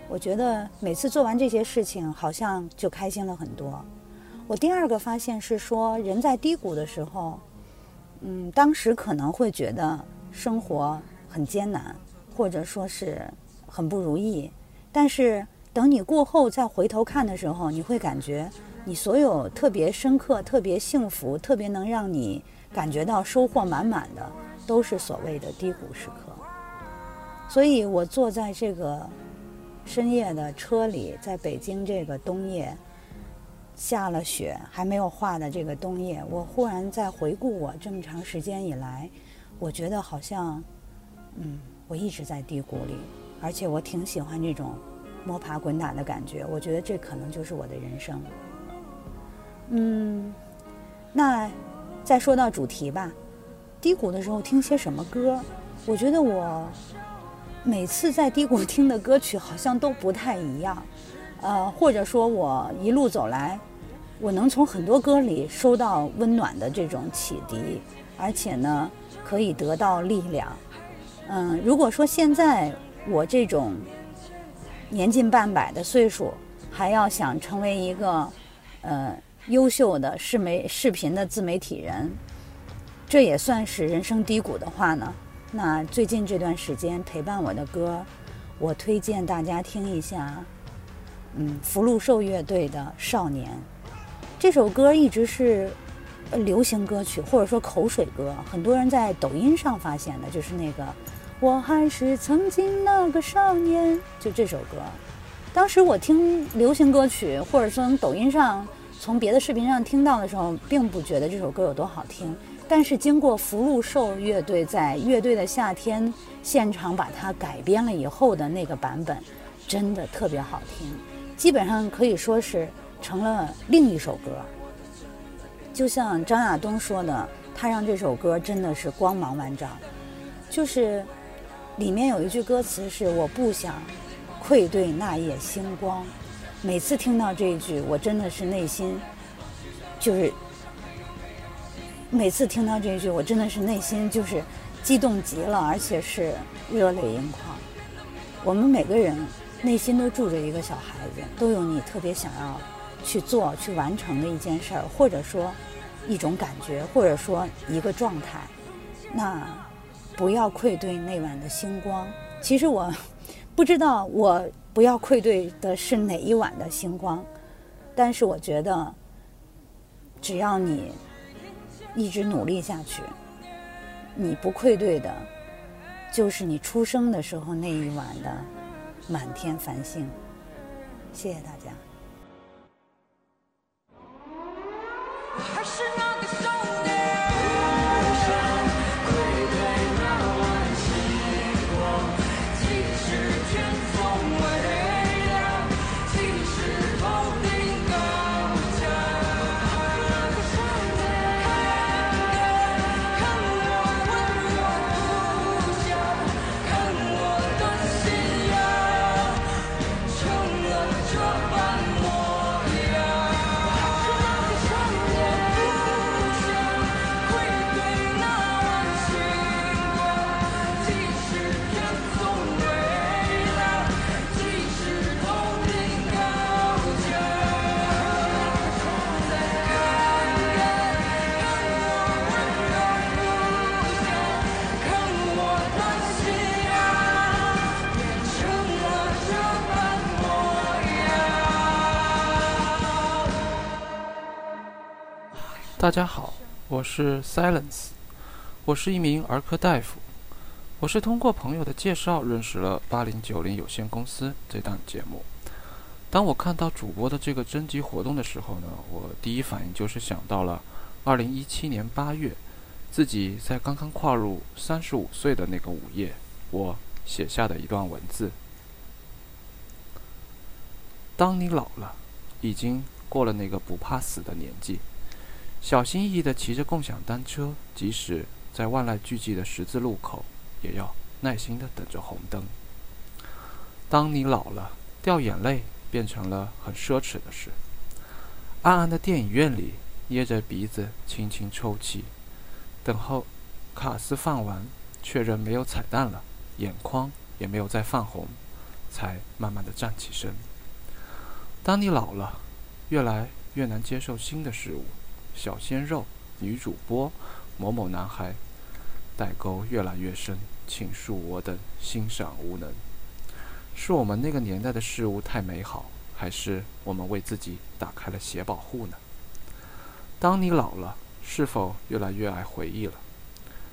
我觉得每次做完这些事情，好像就开心了很多。我第二个发现是说，人在低谷的时候，嗯，当时可能会觉得生活很艰难，或者说是很不如意，但是。等你过后再回头看的时候，你会感觉你所有特别深刻、特别幸福、特别能让你感觉到收获满满的，都是所谓的低谷时刻。所以我坐在这个深夜的车里，在北京这个冬夜，下了雪还没有化的这个冬夜，我忽然在回顾我这么长时间以来，我觉得好像，嗯，我一直在低谷里，而且我挺喜欢这种。摸爬滚打的感觉，我觉得这可能就是我的人生。嗯，那再说到主题吧，低谷的时候听些什么歌？我觉得我每次在低谷听的歌曲好像都不太一样，呃，或者说我一路走来，我能从很多歌里收到温暖的这种启迪，而且呢，可以得到力量。嗯，如果说现在我这种。年近半百的岁数，还要想成为一个，呃，优秀的视媒视频的自媒体人，这也算是人生低谷的话呢。那最近这段时间陪伴我的歌，我推荐大家听一下，嗯，福禄寿乐队的《少年》这首歌一直是流行歌曲或者说口水歌，很多人在抖音上发现的，就是那个。我还是曾经那个少年，就这首歌。当时我听流行歌曲，或者从抖音上、从别的视频上听到的时候，并不觉得这首歌有多好听。但是经过福禄寿乐队在《乐队的夏天》现场把它改编了以后的那个版本，真的特别好听，基本上可以说是成了另一首歌。就像张亚东说的，他让这首歌真的是光芒万丈，就是。里面有一句歌词是“我不想愧对那夜星光”，每次听到这一句，我真的是内心就是每次听到这一句，我真的是内心就是激动极了，而且是热泪盈眶。我们每个人内心都住着一个小孩子，都有你特别想要去做、去完成的一件事儿，或者说一种感觉，或者说一个状态。那。不要愧对那晚的星光。其实我 [LAUGHS] 不知道我不要愧对的是哪一晚的星光，但是我觉得，只要你一直努力下去，你不愧对的，就是你出生的时候那一晚的满天繁星。谢谢大家。大家好，我是 Silence，我是一名儿科大夫。我是通过朋友的介绍认识了八零九零有限公司这档节目。当我看到主播的这个征集活动的时候呢，我第一反应就是想到了二零一七年八月，自己在刚刚跨入三十五岁的那个午夜，我写下的一段文字：当你老了，已经过了那个不怕死的年纪。小心翼翼地骑着共享单车，即使在万籁俱寂的十字路口，也要耐心地等着红灯。当你老了，掉眼泪变成了很奢侈的事。暗暗的电影院里，捏着鼻子轻轻抽泣，等候卡斯放完，确认没有彩蛋了，眼眶也没有再泛红，才慢慢的站起身。当你老了，越来越难接受新的事物，小鲜肉、女主播、某某男孩，代沟越来越深，请恕我等欣赏无能。是我们那个年代的事物太美好，还是我们为自己打开了鞋保护呢？当你老了，是否越来越爱回忆了？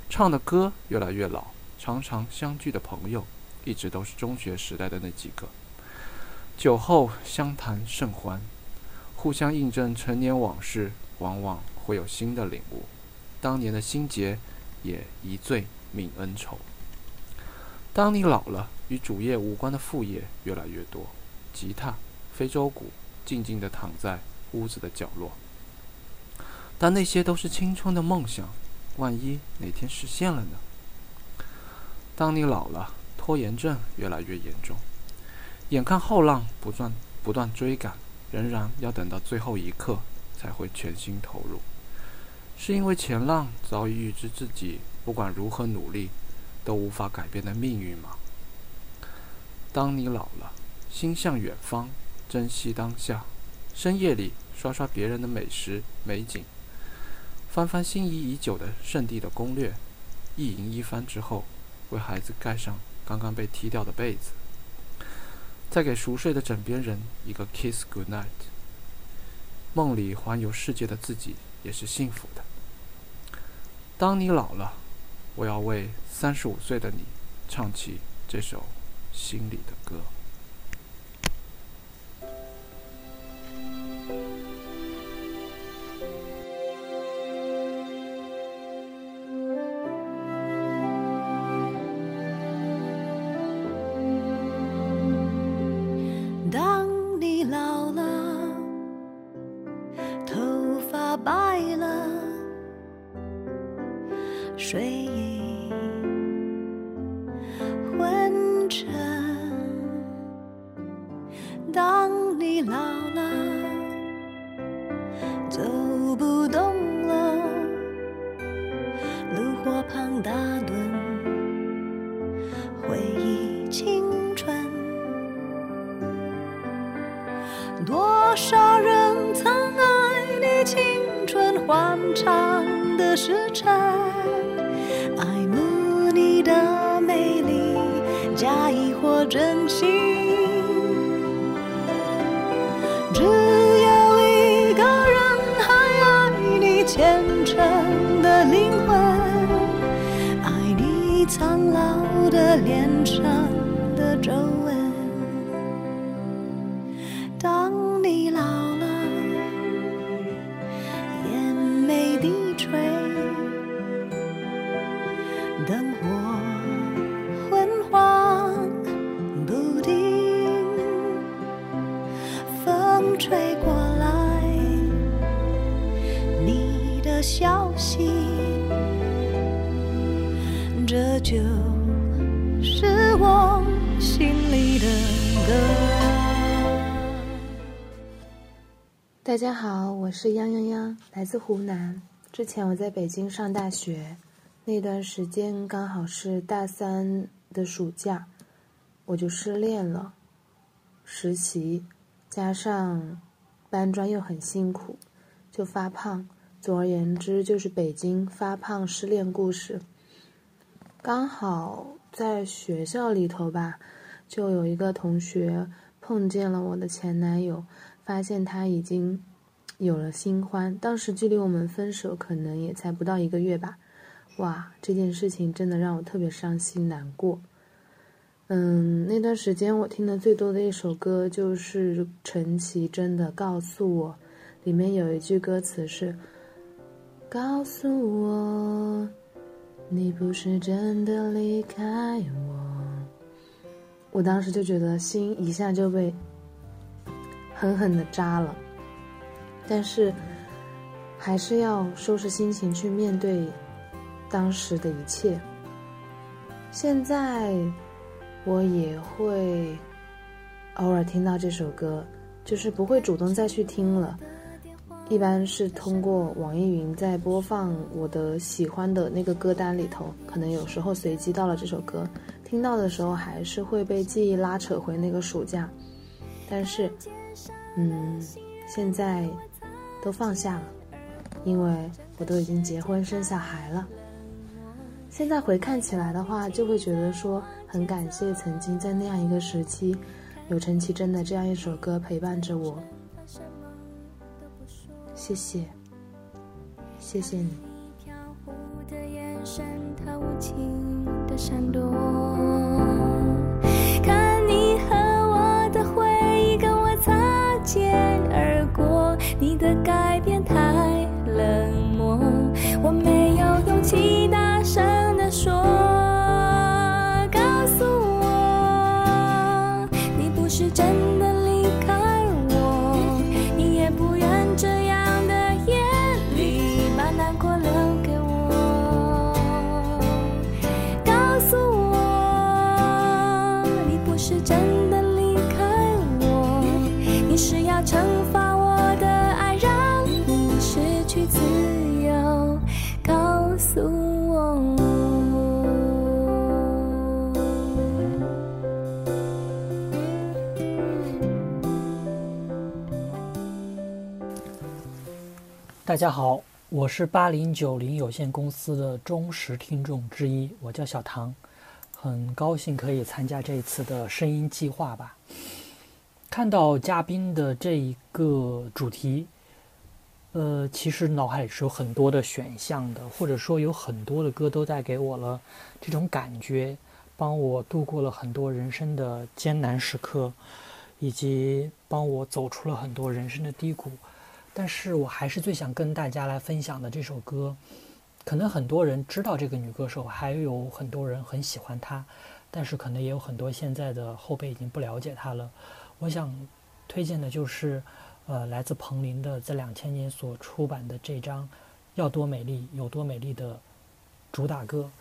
唱的歌越来越老，常常相聚的朋友，一直都是中学时代的那几个。酒后相谈甚欢，互相印证陈年往事，往往会有新的领悟。当年的心结，也一醉泯恩仇。当你老了，与主业无关的副业越来越多，吉他、非洲鼓，静静地躺在屋子的角落。但那些都是青春的梦想，万一哪天实现了呢？当你老了，拖延症越来越严重，眼看后浪不断不断追赶，仍然要等到最后一刻才会全心投入，是因为前浪早已预知自己不管如何努力。都无法改变的命运吗？当你老了，心向远方，珍惜当下，深夜里刷刷别人的美食美景，翻翻心仪已久的圣地的攻略，意淫一番之后，为孩子盖上刚刚被踢掉的被子，再给熟睡的枕边人一个 kiss good night。梦里环游世界的自己也是幸福的。当你老了。我要为三十五岁的你唱起这首心里的歌。大家好，我是央央央，来自湖南。之前我在北京上大学，那段时间刚好是大三的暑假，我就失恋了。实习加上搬砖又很辛苦，就发胖。总而言之，就是北京发胖失恋故事。刚好在学校里头吧，就有一个同学碰见了我的前男友。发现他已经有了新欢，当时距离我们分手可能也才不到一个月吧。哇，这件事情真的让我特别伤心难过。嗯，那段时间我听的最多的一首歌就是陈绮贞的《告诉我》，里面有一句歌词是：“告诉我，你不是真的离开我。”我当时就觉得心一下就被。狠狠的扎了，但是还是要收拾心情去面对当时的一切。现在我也会偶尔听到这首歌，就是不会主动再去听了。一般是通过网易云在播放我的喜欢的那个歌单里头，可能有时候随机到了这首歌，听到的时候还是会被记忆拉扯回那个暑假。但是，嗯，现在都放下了，因为我都已经结婚生小孩了。现在回看起来的话，就会觉得说很感谢曾经在那样一个时期，有陈绮贞的这样一首歌陪伴着我。谢谢，谢谢你。看你和我的回忆跟我擦肩而，你的改变太大家好，我是八零九零有限公司的忠实听众之一，我叫小唐，很高兴可以参加这一次的声音计划吧。看到嘉宾的这一个主题，呃，其实脑海里是有很多的选项的，或者说有很多的歌都带给我了这种感觉，帮我度过了很多人生的艰难时刻，以及帮我走出了很多人生的低谷。但是我还是最想跟大家来分享的这首歌，可能很多人知道这个女歌手，还有很多人很喜欢她，但是可能也有很多现在的后辈已经不了解她了。我想推荐的就是，呃，来自彭羚的在两千年所出版的这张《要多美丽有多美丽》的主打歌。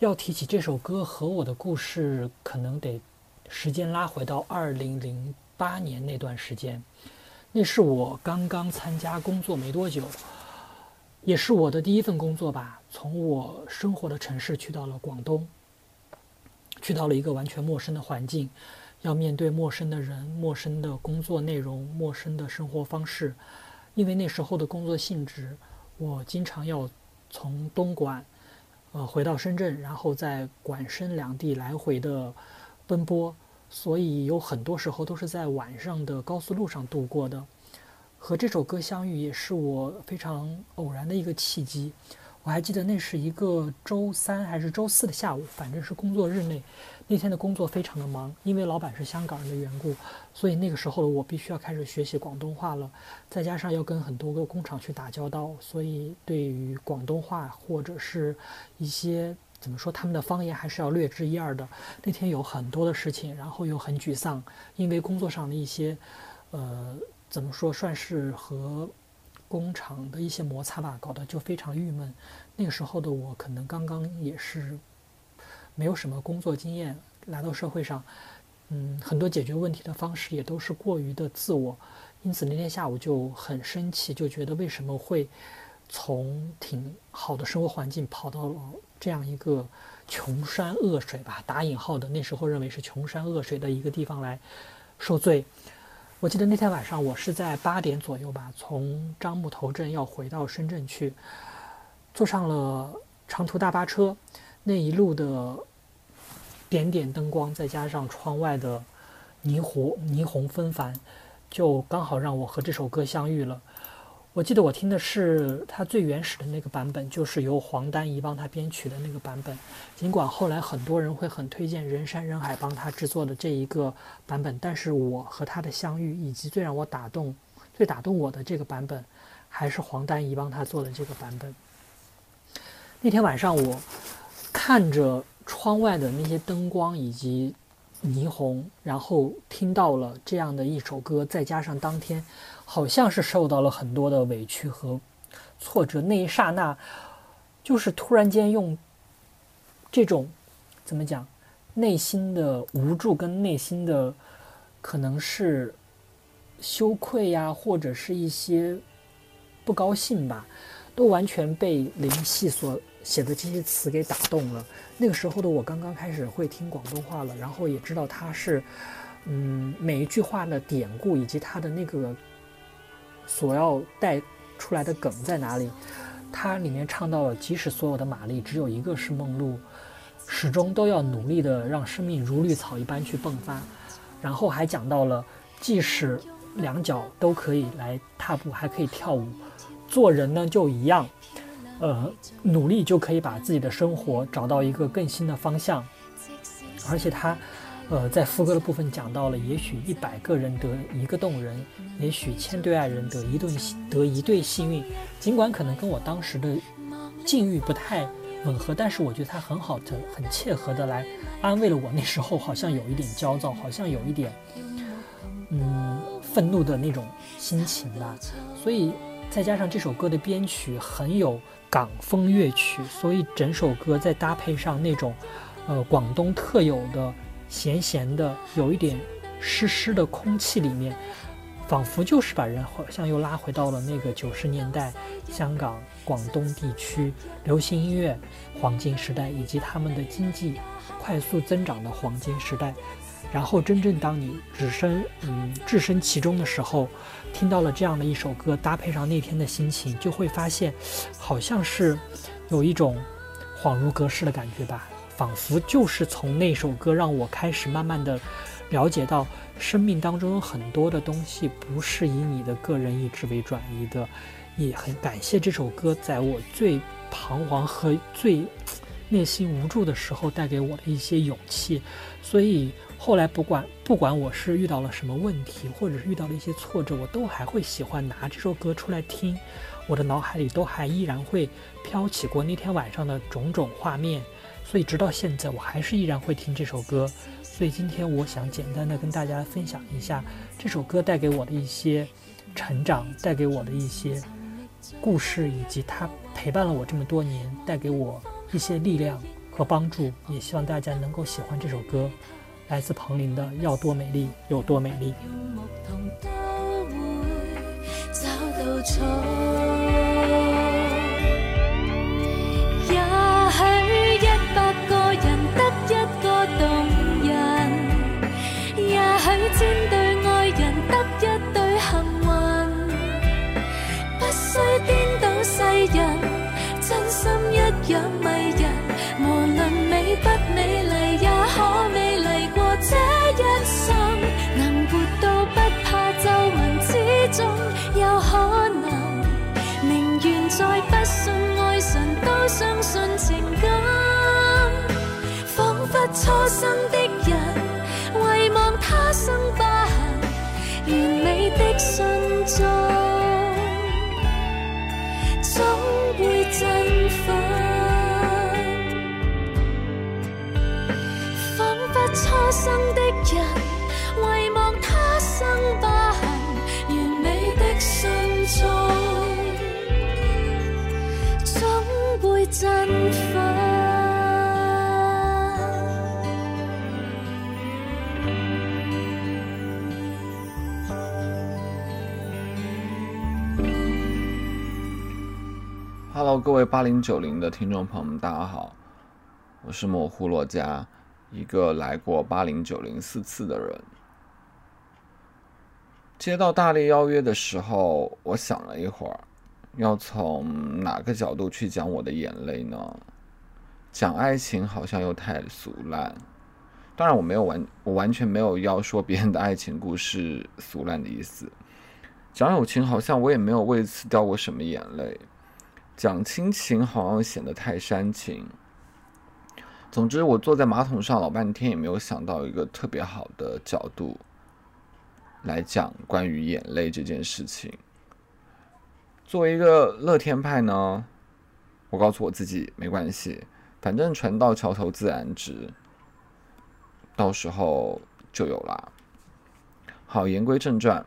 要提起这首歌和我的故事，可能得时间拉回到二零零八年那段时间。那是我刚刚参加工作没多久，也是我的第一份工作吧。从我生活的城市去到了广东，去到了一个完全陌生的环境，要面对陌生的人、陌生的工作内容、陌生的生活方式。因为那时候的工作性质，我经常要从东莞，呃，回到深圳，然后在莞深两地来回的奔波。所以有很多时候都是在晚上的高速路上度过的。和这首歌相遇也是我非常偶然的一个契机。我还记得那是一个周三还是周四的下午，反正是工作日内。那天的工作非常的忙，因为老板是香港人的缘故，所以那个时候我必须要开始学习广东话了。再加上要跟很多个工厂去打交道，所以对于广东话或者是一些。怎么说？他们的方言还是要略知一二的。那天有很多的事情，然后又很沮丧，因为工作上的一些，呃，怎么说，算是和工厂的一些摩擦吧，搞得就非常郁闷。那个时候的我，可能刚刚也是没有什么工作经验，来到社会上，嗯，很多解决问题的方式也都是过于的自我，因此那天下午就很生气，就觉得为什么会从挺好的生活环境跑到了。这样一个穷山恶水吧，打引号的，那时候认为是穷山恶水的一个地方来受罪。我记得那天晚上，我是在八点左右吧，从樟木头镇要回到深圳去，坐上了长途大巴车，那一路的点点灯光，再加上窗外的霓虹霓虹纷繁，就刚好让我和这首歌相遇了。我记得我听的是他最原始的那个版本，就是由黄丹仪帮他编曲的那个版本。尽管后来很多人会很推荐人山人海帮他制作的这一个版本，但是我和他的相遇，以及最让我打动、最打动我的这个版本，还是黄丹仪帮他做的这个版本。那天晚上，我看着窗外的那些灯光以及霓虹，然后听到了这样的一首歌，再加上当天。好像是受到了很多的委屈和挫折，那一刹那，就是突然间用这种怎么讲，内心的无助跟内心的可能是羞愧呀，或者是一些不高兴吧，都完全被林夕所写的这些词给打动了。那个时候的我刚刚开始会听广东话了，然后也知道他是，嗯，每一句话的典故以及他的那个所要带出来的梗在哪里。它里面唱到了，即使所有的玛丽只有一个是梦露，始终都要努力的让生命如绿草一般去迸发。然后还讲到了，即使两脚都可以来踏步，还可以跳舞，做人呢就一样，呃，努力就可以把自己的生活找到一个更新的方向。而且他。呃，在副歌的部分讲到了，也许一百个人得一个动人，也许千对爱人得一对得一对幸运。尽管可能跟我当时的境遇不太吻合，但是我觉得他很好的、很切合的来安慰了我那时候好像有一点焦躁，好像有一点嗯愤怒的那种心情吧。所以再加上这首歌的编曲很有港风乐曲，所以整首歌再搭配上那种呃广东特有的。咸咸的，有一点湿湿的空气里面，仿佛就是把人好像又拉回到了那个九十年代香港、广东地区流行音乐黄金时代，以及他们的经济快速增长的黄金时代。然后，真正当你置身嗯置身其中的时候，听到了这样的一首歌，搭配上那天的心情，就会发现，好像是有一种恍如隔世的感觉吧。仿佛就是从那首歌让我开始慢慢的了解到，生命当中有很多的东西不是以你的个人意志为转移的，也很感谢这首歌在我最彷徨和最内心无助的时候带给我的一些勇气。所以后来不管不管我是遇到了什么问题，或者是遇到了一些挫折，我都还会喜欢拿这首歌出来听，我的脑海里都还依然会飘起过那天晚上的种种画面。所以直到现在，我还是依然会听这首歌。所以今天我想简单的跟大家分享一下这首歌带给我的一些成长，带给我的一些故事，以及它陪伴了我这么多年，带给我一些力量和帮助。也希望大家能够喜欢这首歌，来自彭羚的《要多美丽有多美丽》。千对爱人得一对幸运，不需颠倒世人，真心一样迷人。无论美不美丽，也可美丽过这一生。能活到不怕皱纹之中，有可能。宁愿再不信爱神，都相信情感。仿佛初生的。生疤痕，完美的心中总会振奋。仿佛初生的人，遗忘他生疤痕，完美的心中总会振奋。Hello，各位八零九零的听众朋友们，大家好，我是模糊洛家，一个来过八零九零四次的人。接到大力邀约的时候，我想了一会儿，要从哪个角度去讲我的眼泪呢？讲爱情好像又太俗烂，当然我没有完，我完全没有要说别人的爱情故事俗烂的意思。讲友情好像我也没有为此掉过什么眼泪。讲亲情好像显得太煽情。总之，我坐在马桶上老半天，也没有想到一个特别好的角度来讲关于眼泪这件事情。作为一个乐天派呢，我告诉我自己没关系，反正船到桥头自然直，到时候就有啦。好，言归正传。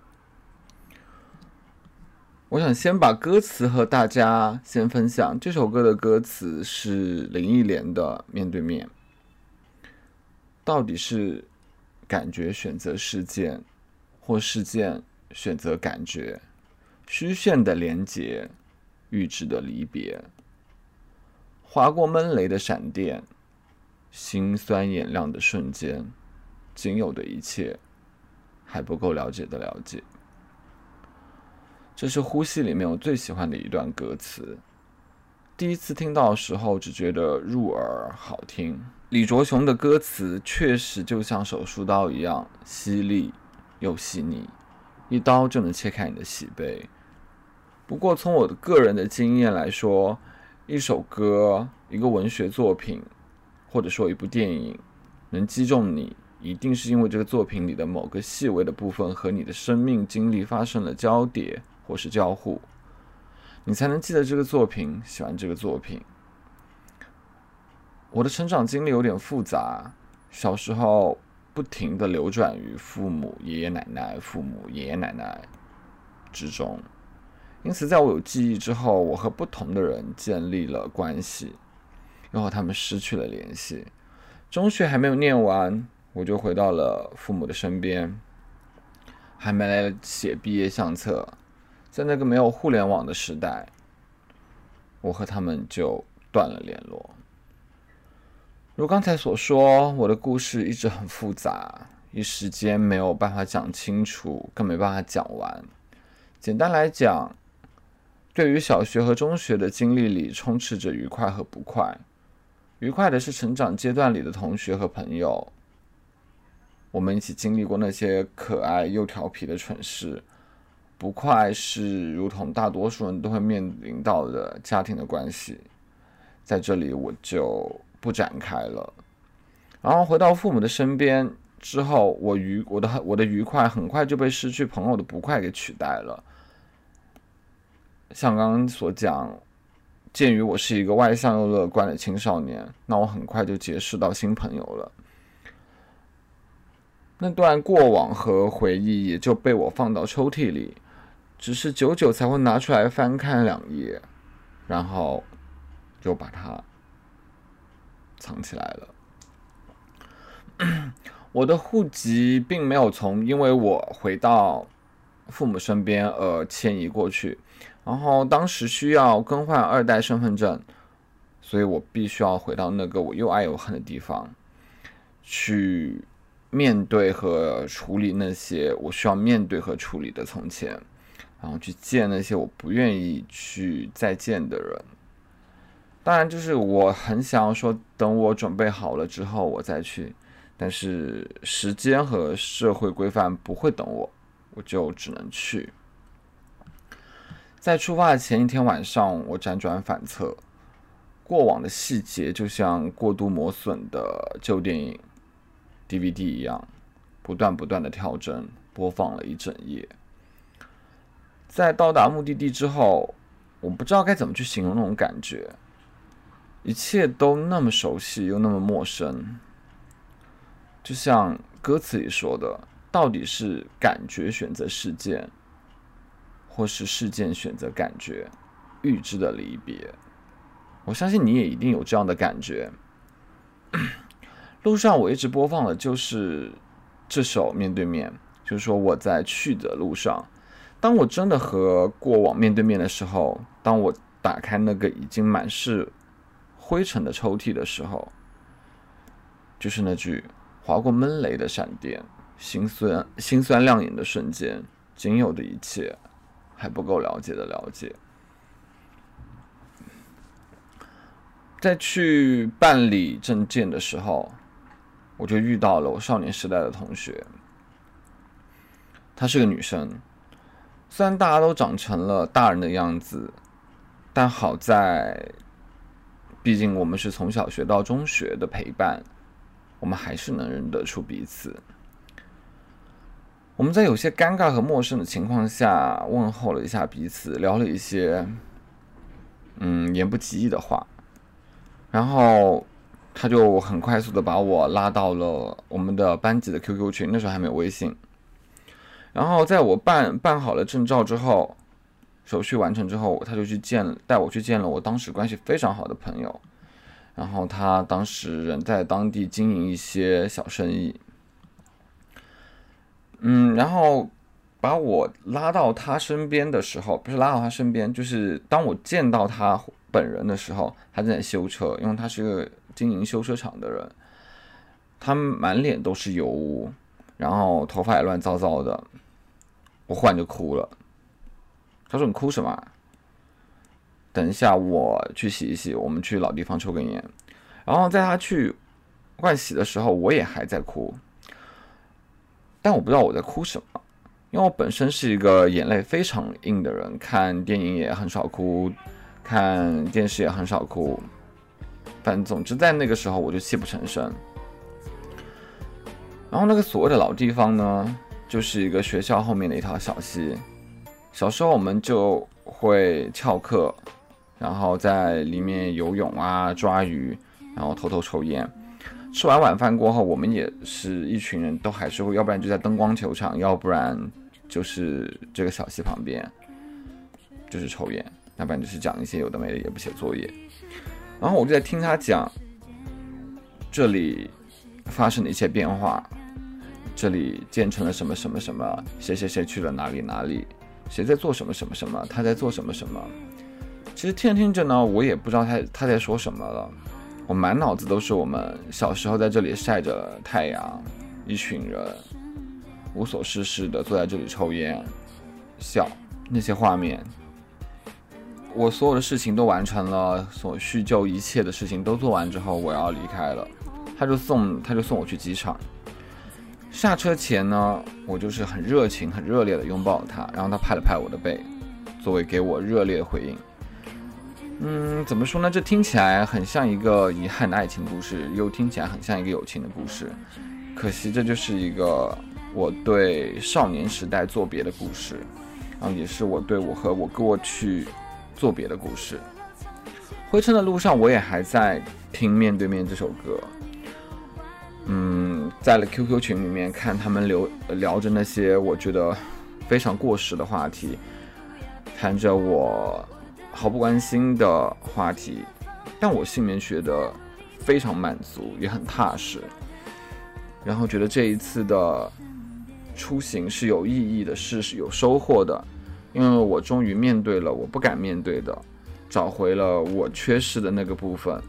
我想先把歌词和大家先分享。这首歌的歌词是林忆莲的《面对面》。到底是感觉选择事件，或事件选择感觉？虚线的连结，预知的离别。划过闷雷的闪电，心酸眼亮的瞬间，仅有的一切，还不够了解的了解。这是《呼吸》里面我最喜欢的一段歌词。第一次听到的时候，只觉得入耳好听。李卓雄的歌词确实就像手术刀一样犀利又细腻，一刀就能切开你的喜悲。不过从我的个人的经验来说，一首歌、一个文学作品，或者说一部电影，能击中你，一定是因为这个作品里的某个细微的部分和你的生命经历发生了交叠或是交互，你才能记得这个作品，喜欢这个作品。我的成长经历有点复杂，小时候不停的流转于父母、爷爷奶奶、父母、爷爷奶奶之中。因此，在我有记忆之后，我和不同的人建立了关系，又和他们失去了联系。中学还没有念完，我就回到了父母的身边，还没来得写毕业相册。在那个没有互联网的时代，我和他们就断了联络。如刚才所说，我的故事一直很复杂，一时间没有办法讲清楚，更没办法讲完。简单来讲，对于小学和中学的经历里，充斥着愉快和不快。愉快的是成长阶段里的同学和朋友，我们一起经历过那些可爱又调皮的蠢事；不快是如同大多数人都会面临到的家庭的关系。在这里我就不展开了。然后回到父母的身边之后，我愉我的我的愉快很快就被失去朋友的不快给取代了。像刚刚所讲，鉴于我是一个外向又乐观的青少年，那我很快就结识到新朋友了。那段过往和回忆也就被我放到抽屉里，只是久久才会拿出来翻看两页，然后就把它藏起来了。[CLEARS THROAT] 我的户籍并没有从因为我回到父母身边而迁移过去。然后当时需要更换二代身份证，所以我必须要回到那个我又爱又恨的地方，去面对和处理那些我需要面对和处理的从前，然后去见那些我不愿意去再见的人。当然，就是我很想要说，等我准备好了之后我再去，但是时间和社会规范不会等我，我就只能去。在出发的前一天晚上，我辗转反侧，过往的细节就像过度磨损的旧电影 DVD 一样，不断不断的跳帧播放了一整夜。在到达目的地之后，我不知道该怎么去形容那种感觉，一切都那么熟悉又那么陌生，就像歌词里说的，到底是感觉选择事件。或是事件选择感觉，预知的离别，我相信你也一定有这样的感觉。[CLEARS THROAT] 路上我一直播放的就是这首《面对面》，就是说我在去的路上，当我真的和过往面对面的时候，当我打开那个已经满是灰尘的抽屉的时候，就是那句划过闷雷的闪电，心酸心酸亮眼的瞬间，仅有的一切。还不够了解的了解，在去办理证件的时候，我就遇到了我少年时代的同学。她是个女生，虽然大家都长成了大人的样子，但好在，毕竟我们是从小学到中学的陪伴，我们还是能认得出彼此。我们在有些尴尬和陌生的情况下问候了一下彼此，聊了一些嗯言不及义的话，然后他就很快速的把我拉到了我们的班级的 QQ 群，那时候还没有微信。然后在我办办好了证照之后，手续完成之后，他就去见带我去见了我当时关系非常好的朋友，然后他当时人在当地经营一些小生意。嗯，然后把我拉到他身边的时候，不是拉到他身边，就是当我见到他本人的时候，他正在修车，因为他是个经营修车厂的人，他满脸都是油污，然后头发也乱糟糟的，我忽然就哭了。他说：“你哭什么？等一下我去洗一洗，我们去老地方抽根烟。”然后在他去换洗的时候，我也还在哭，但我不知道我在哭什么，因为我本身是一个眼泪非常硬的人，看电影也很少哭，看电视也很少哭，反正总之在那个时候我就泣不成声。然后那个所谓的老地方呢，就是一个学校后面的一条小溪，小时候我们就会翘课，然后在里面游泳啊、抓鱼，然后偷偷抽烟。吃完晚饭过后，我们也是一群人都还是会，要不然就在灯光球场，要不然就是这个小溪旁边，就是抽烟，要不然就是讲一些有的没的，也不写作业。然后我就在听他讲这里发生的一些变化，这里建成了什么什么什么，谁谁谁去了哪里哪里，谁在做什么什么什么，他在做什么什么。其实听着听着呢，我也不知道他他在说什么了。我满脑子都是我们小时候在这里晒着太阳，一群人无所事事的坐在这里抽烟、笑那些画面。我所有的事情都完成了，所叙旧一切的事情都做完之后，我要离开了。他就送他就送我去机场。下车前呢，我就是很热情、很热烈的拥抱了他，然后他拍了拍我的背，作为给我热烈的回应。嗯，怎么说呢？这听起来很像一个遗憾的爱情故事，又听起来很像一个友情的故事。可惜，这就是一个我对少年时代作别的故事，然后也是我对我和我过去作别的故事。回程的路上，我也还在听《面对面》这首歌。嗯，在了 QQ 群里面看他们聊聊着那些我觉得非常过时的话题，谈着我。毫不关心的话题，但我心里面觉得非常满足，也很踏实。然后觉得这一次的出行是有意义的，是有收获的，因为我终于面对了我不敢面对的，找回了我缺失的那个部分。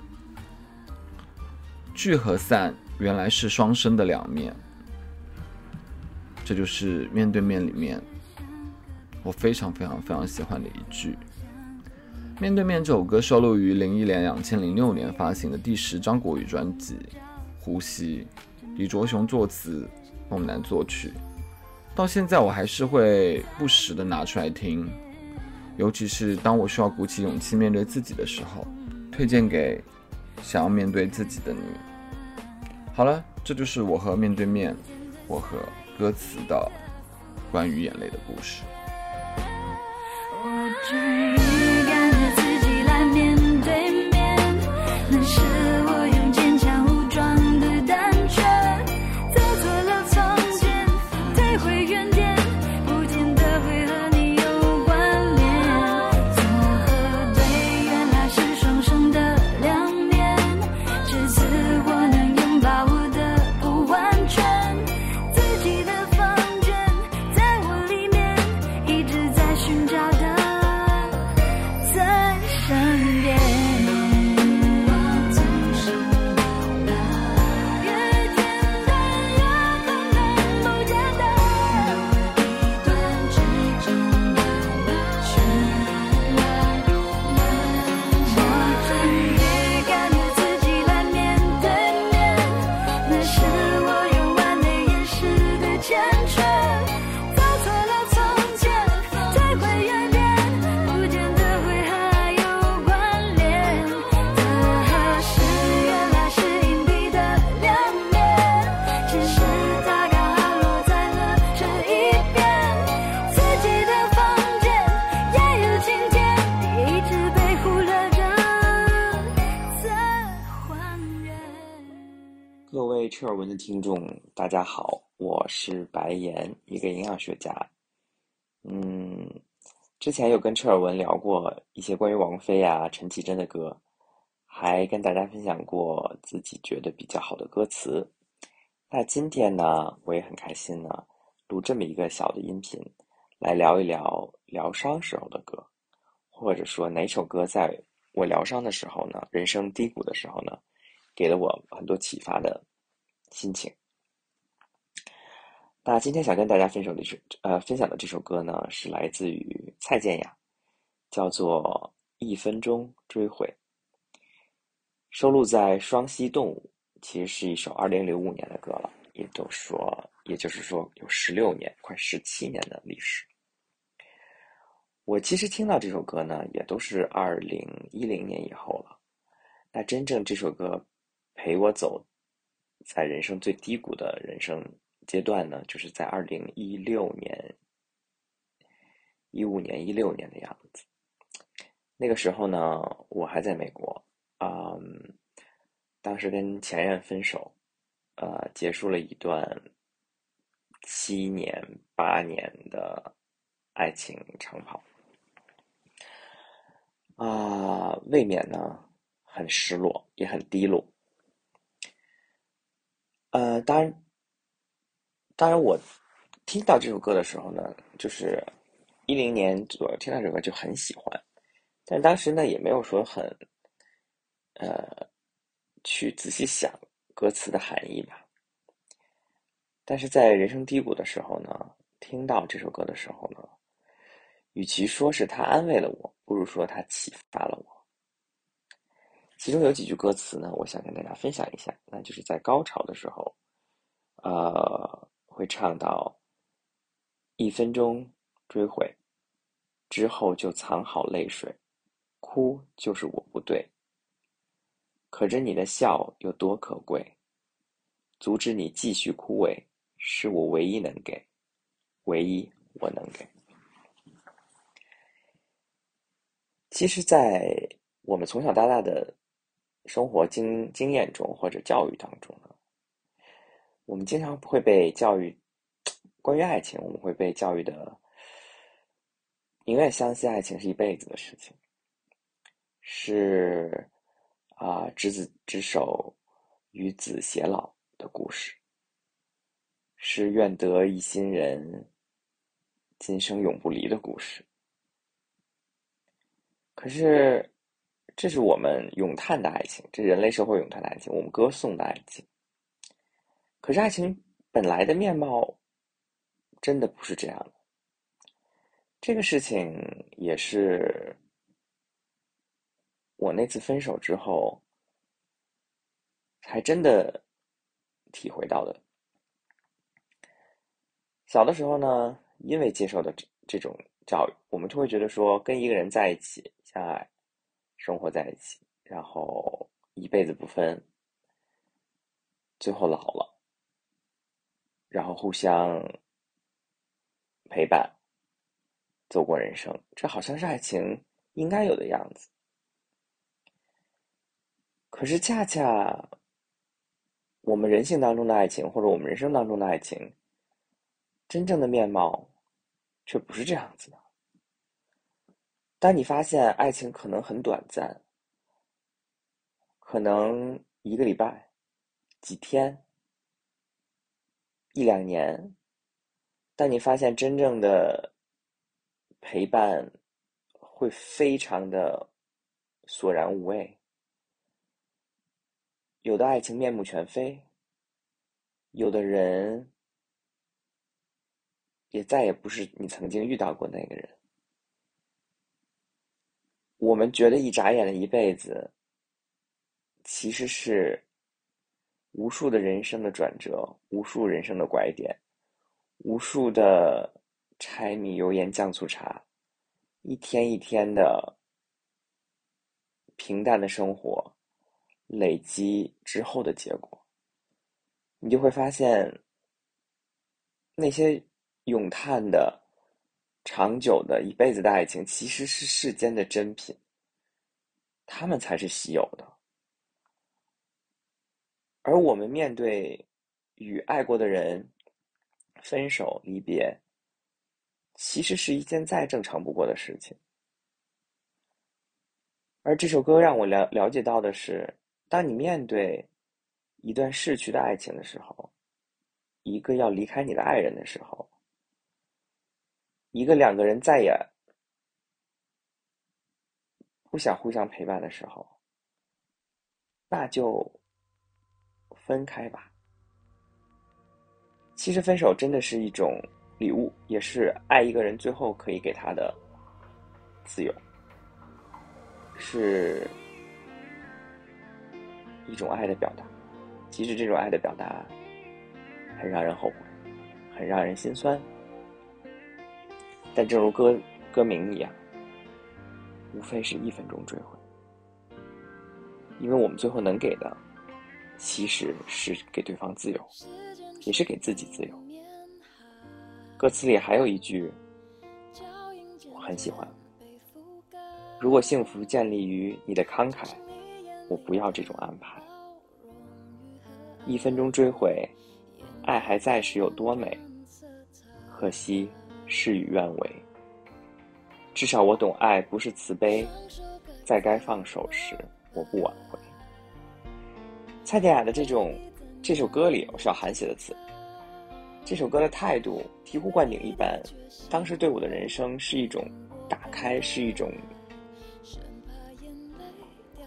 聚和散原来是双生的两面，这就是面对面里面我非常非常非常喜欢的一句。面对面这首歌收录于林忆莲两千零六年发行的第十张国语专辑《呼吸》，李卓雄作词，孟楠作曲。到现在我还是会不时的拿出来听，尤其是当我需要鼓起勇气面对自己的时候，推荐给想要面对自己的你。好了，这就是我和面对面，我和歌词的关于眼泪的故事。位车尔文的听众，大家好，我是白岩，一个营养学家。嗯，之前有跟车尔文聊过一些关于王菲啊、陈绮贞的歌，还跟大家分享过自己觉得比较好的歌词。那今天呢，我也很开心呢，录这么一个小的音频，来聊一聊疗伤时候的歌，或者说哪首歌在我疗伤的时候呢，人生低谷的时候呢，给了我很多启发的心情。那今天想跟大家分手的这呃分享的这首歌呢，是来自于蔡健雅，叫做《一分钟追悔》，收录在《双栖动物》，其实是一首二零零五年的歌了，也都说，也就是说有十六年，快十七年的历史。我其实听到这首歌呢，也都是二零一零年以后了。那真正这首歌陪我走在人生最低谷的人生。阶段呢，就是在二零一六年、一五年、一六年的样子。那个时候呢，我还在美国，嗯，当时跟前任分手，呃，结束了一段七年、八年的爱情长跑，啊，未免呢很失落，也很低落。呃，当然。当然，我听到这首歌的时候呢，就是一零年左右听到这首歌就很喜欢，但当时呢也没有说很，呃，去仔细想歌词的含义吧。但是在人生低谷的时候呢，听到这首歌的时候呢，与其说是他安慰了我，不如说他启发了我。其中有几句歌词呢，我想跟大家分享一下，那就是在高潮的时候，呃。会唱到一分钟追悔之后，就藏好泪水，哭就是我不对。可着你的笑有多可贵，阻止你继续枯萎，是我唯一能给，唯一我能给。其实，在我们从小到大的生活经经验中，或者教育当中呢。我们经常会被教育关于爱情，我们会被教育的宁愿相信爱情是一辈子的事情，是啊执子之手与子偕老的故事，是愿得一心人，今生永不离的故事。可是，这是我们咏叹的爱情，这是人类社会咏叹的爱情，我们歌颂的爱情。可是爱情本来的面貌，真的不是这样的。这个事情也是我那次分手之后，才真的体会到的。小的时候呢，因为接受的这这种教育，我们就会觉得说，跟一个人在一起，相爱，生活在一起，然后一辈子不分，最后老了。然后互相陪伴，走过人生，这好像是爱情应该有的样子。可是恰恰，我们人性当中的爱情，或者我们人生当中的爱情，真正的面貌，却不是这样子的。当你发现爱情可能很短暂，可能一个礼拜、几天。一两年，当你发现真正的陪伴会非常的索然无味，有的爱情面目全非，有的人也再也不是你曾经遇到过那个人。我们觉得一眨眼的一辈子，其实是。无数的人生的转折，无数人生的拐点，无数的柴米油盐酱醋茶，一天一天的平淡的生活累积之后的结果，你就会发现，那些咏叹的、长久的一辈子的爱情，其实是世间的珍品，他们才是稀有的。而我们面对与爱过的人分手离别，其实是一件再正常不过的事情。而这首歌让我了了解到的是，当你面对一段逝去的爱情的时候，一个要离开你的爱人的时候，一个两个人再也不想互相陪伴的时候，那就分开吧。其实分手真的是一种礼物，也是爱一个人最后可以给他的自由，是一种爱的表达。即使这种爱的表达很让人后悔，很让人心酸，但正如歌歌名一样，无非是一分钟追回。因为我们最后能给的，其实是给对方自由，也是给自己自由。歌词里还有一句，我很喜欢：如果幸福建立于你的慷慨，我不要这种安排。一分钟追回，爱还在时有多美？可惜事与愿违。至少我懂，爱不是慈悲，在该放手时，我不挽回。蔡健雅的这种这首歌里，小韩写的词。这首歌的态度醍醐灌顶一般，当时对我的人生是一种打开，是一种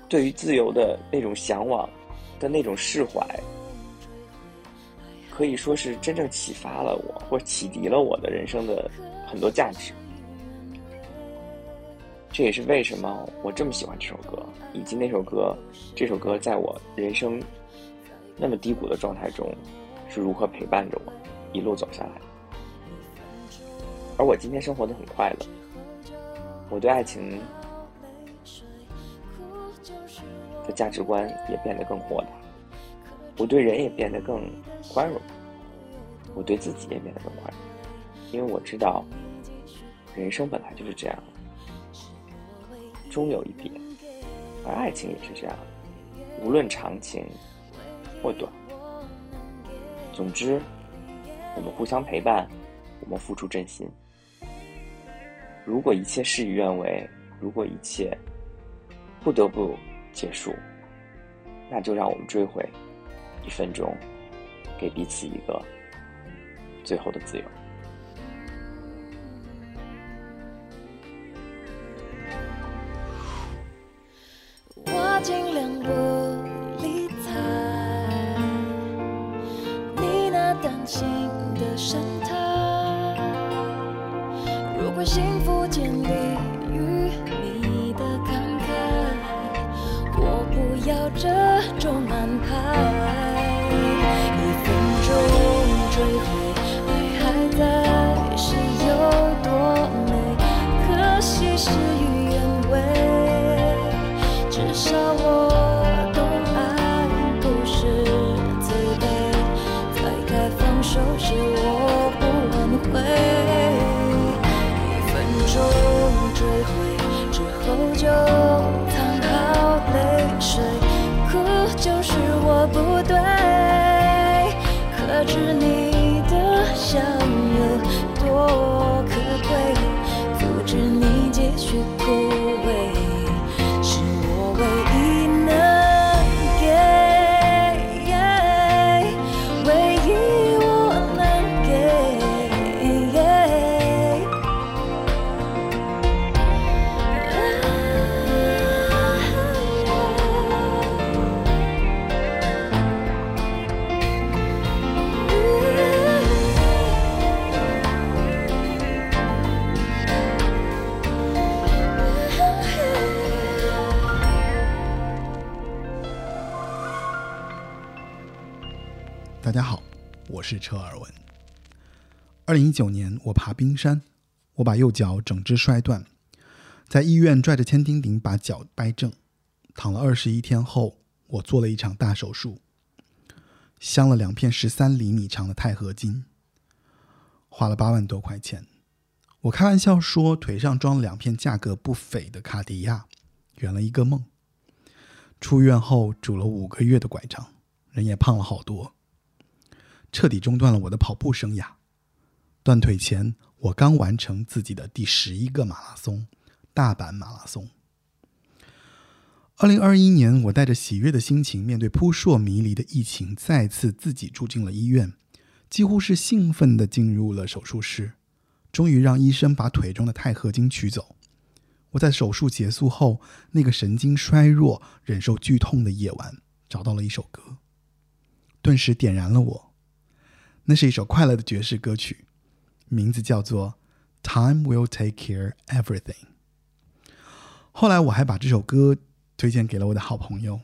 对于自由的那种向往的那种释怀。可以说是真正启发了我，或启迪了我的人生的很多价值。这也是为什么我这么喜欢这首歌，以及那首歌，这首歌在我人生那么低谷的状态中是如何陪伴着我一路走下来。而我今天生活的很快乐，我对爱情的价值观也变得更豁达。我对人也变得更宽容，我对自己也变得更宽容，因为我知道，人生本来就是这样，终有一别，而爱情也是这样，无论长情或短，总之，我们互相陪伴，我们付出真心。如果一切事与愿违，如果一切不得不结束，那就让我们追回。一分钟，给彼此一个最后的自由。我尽量不理睬你那担心的神态。如果幸福建立于你的慷慨，我不要这种安排。追悔爱还在是有多美？可惜事与愿违。至少我懂爱不是自卑，在该放手时我不挽回。一分钟追回之后就藏好泪水，哭就是我不对。大家好，我是车尔文。二零一九年，我爬冰山，我把右脚整只摔断，在医院拽着千斤顶把脚掰正，躺了二十一天后，我做了一场大手术，镶了两片十三厘米长的钛合金，花了八万多块钱。我开玩笑说，腿上装了两片价格不菲的卡地亚，圆了一个梦。出院后拄了五个月的拐杖，人也胖了好多。彻底中断了我的跑步生涯。断腿前，我刚完成自己的第十一个马拉松——大阪马拉松。二零二一年，我带着喜悦的心情面对扑朔迷离的疫情，再次自己住进了医院，几乎是兴奋地进入了手术室。终于让医生把腿中的钛合金取走。我在手术结束后那个神经衰弱、忍受剧痛的夜晚，找到了一首歌，顿时点燃了我。那是一首快乐的爵士歌曲，名字叫做《Time Will Take Care Everything》。后来我还把这首歌推荐给了我的好朋友，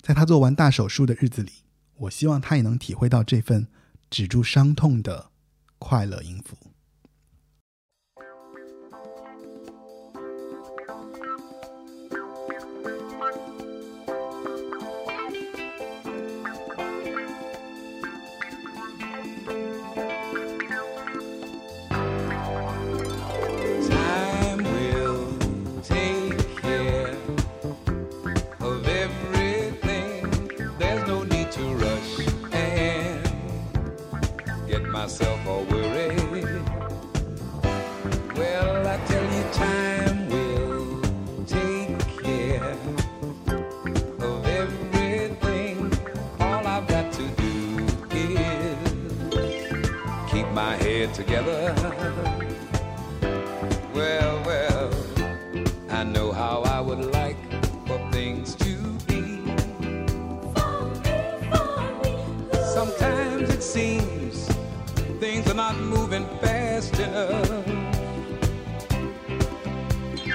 在他做完大手术的日子里，我希望他也能体会到这份止住伤痛的快乐音符。Head together. Well, well, I know how I would like for things to be. Sometimes it seems things are not moving fast enough.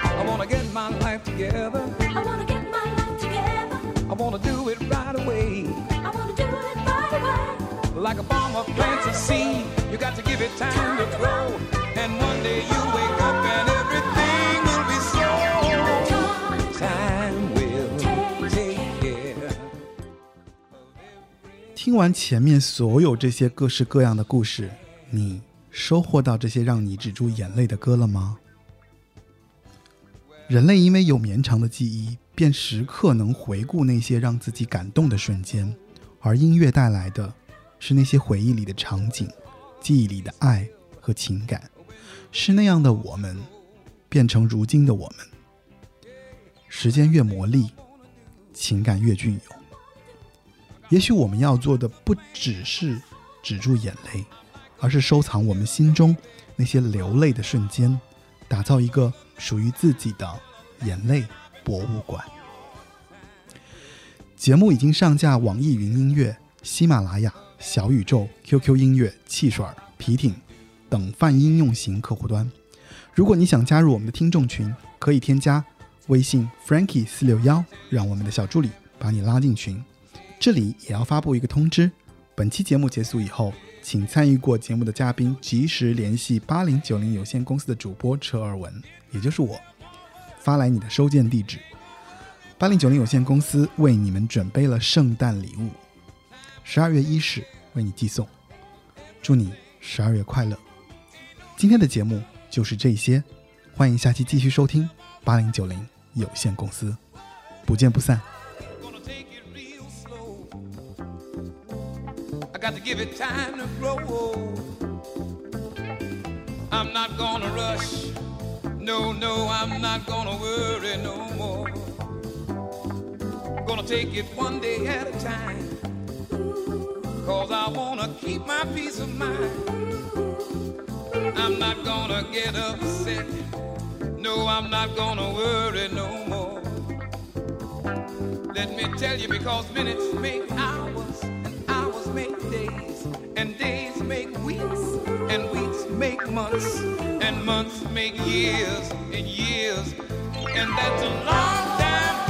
I wanna get my life together. I wanna get my life together. I wanna do it right away. I wanna do it right away. Like a farmer plants a seed, you got to give it time to grow. And one day you wake up and everything will be so. Time will take care. 听完前面所有这些各式各样的故事，你收获到这些让你止住眼泪的歌了吗？人类因为有绵长的记忆，便时刻能回顾那些让自己感动的瞬间，而音乐带来的是那些回忆里的场景、记忆里的爱和情感，是那样的我们，变成如今的我们。时间越磨砺，情感越隽永。也许我们要做的不只是止住眼泪，而是收藏我们心中那些流泪的瞬间，打造一个属于自己的眼泪博物馆。节目已经上架网易云音乐、喜马拉雅、小宇宙、QQ 音乐、汽水、皮艇等泛应用型客户端。如果你想加入我们的听众群，可以添加微信 Frankie 四六幺，让我们的小助理把你拉进群。这里也要发布一个通知：本期节目结束以后，请参与过节目的嘉宾及时联系八零九零有限公司的主播车尔文，也就是我，发来你的收件地址。八零九零有限公司为你们准备了圣诞礼物，十二月伊始为你寄送。祝你十二月快乐！今天的节目就是这些，欢迎下期继续收听八零九零有限公司，不见不散。I got to give it time to grow. I'm not gonna rush. No, no, I'm not gonna worry no more. Gonna take it one day at a time. Cause I wanna keep my peace of mind. I'm not gonna get upset. No, I'm not gonna worry no more. Let me tell you, because minutes make hours, and hours make days, and days make weeks, and weeks make months, and months make years, and years, and that's a long time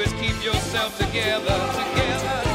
is keep yourself together, together.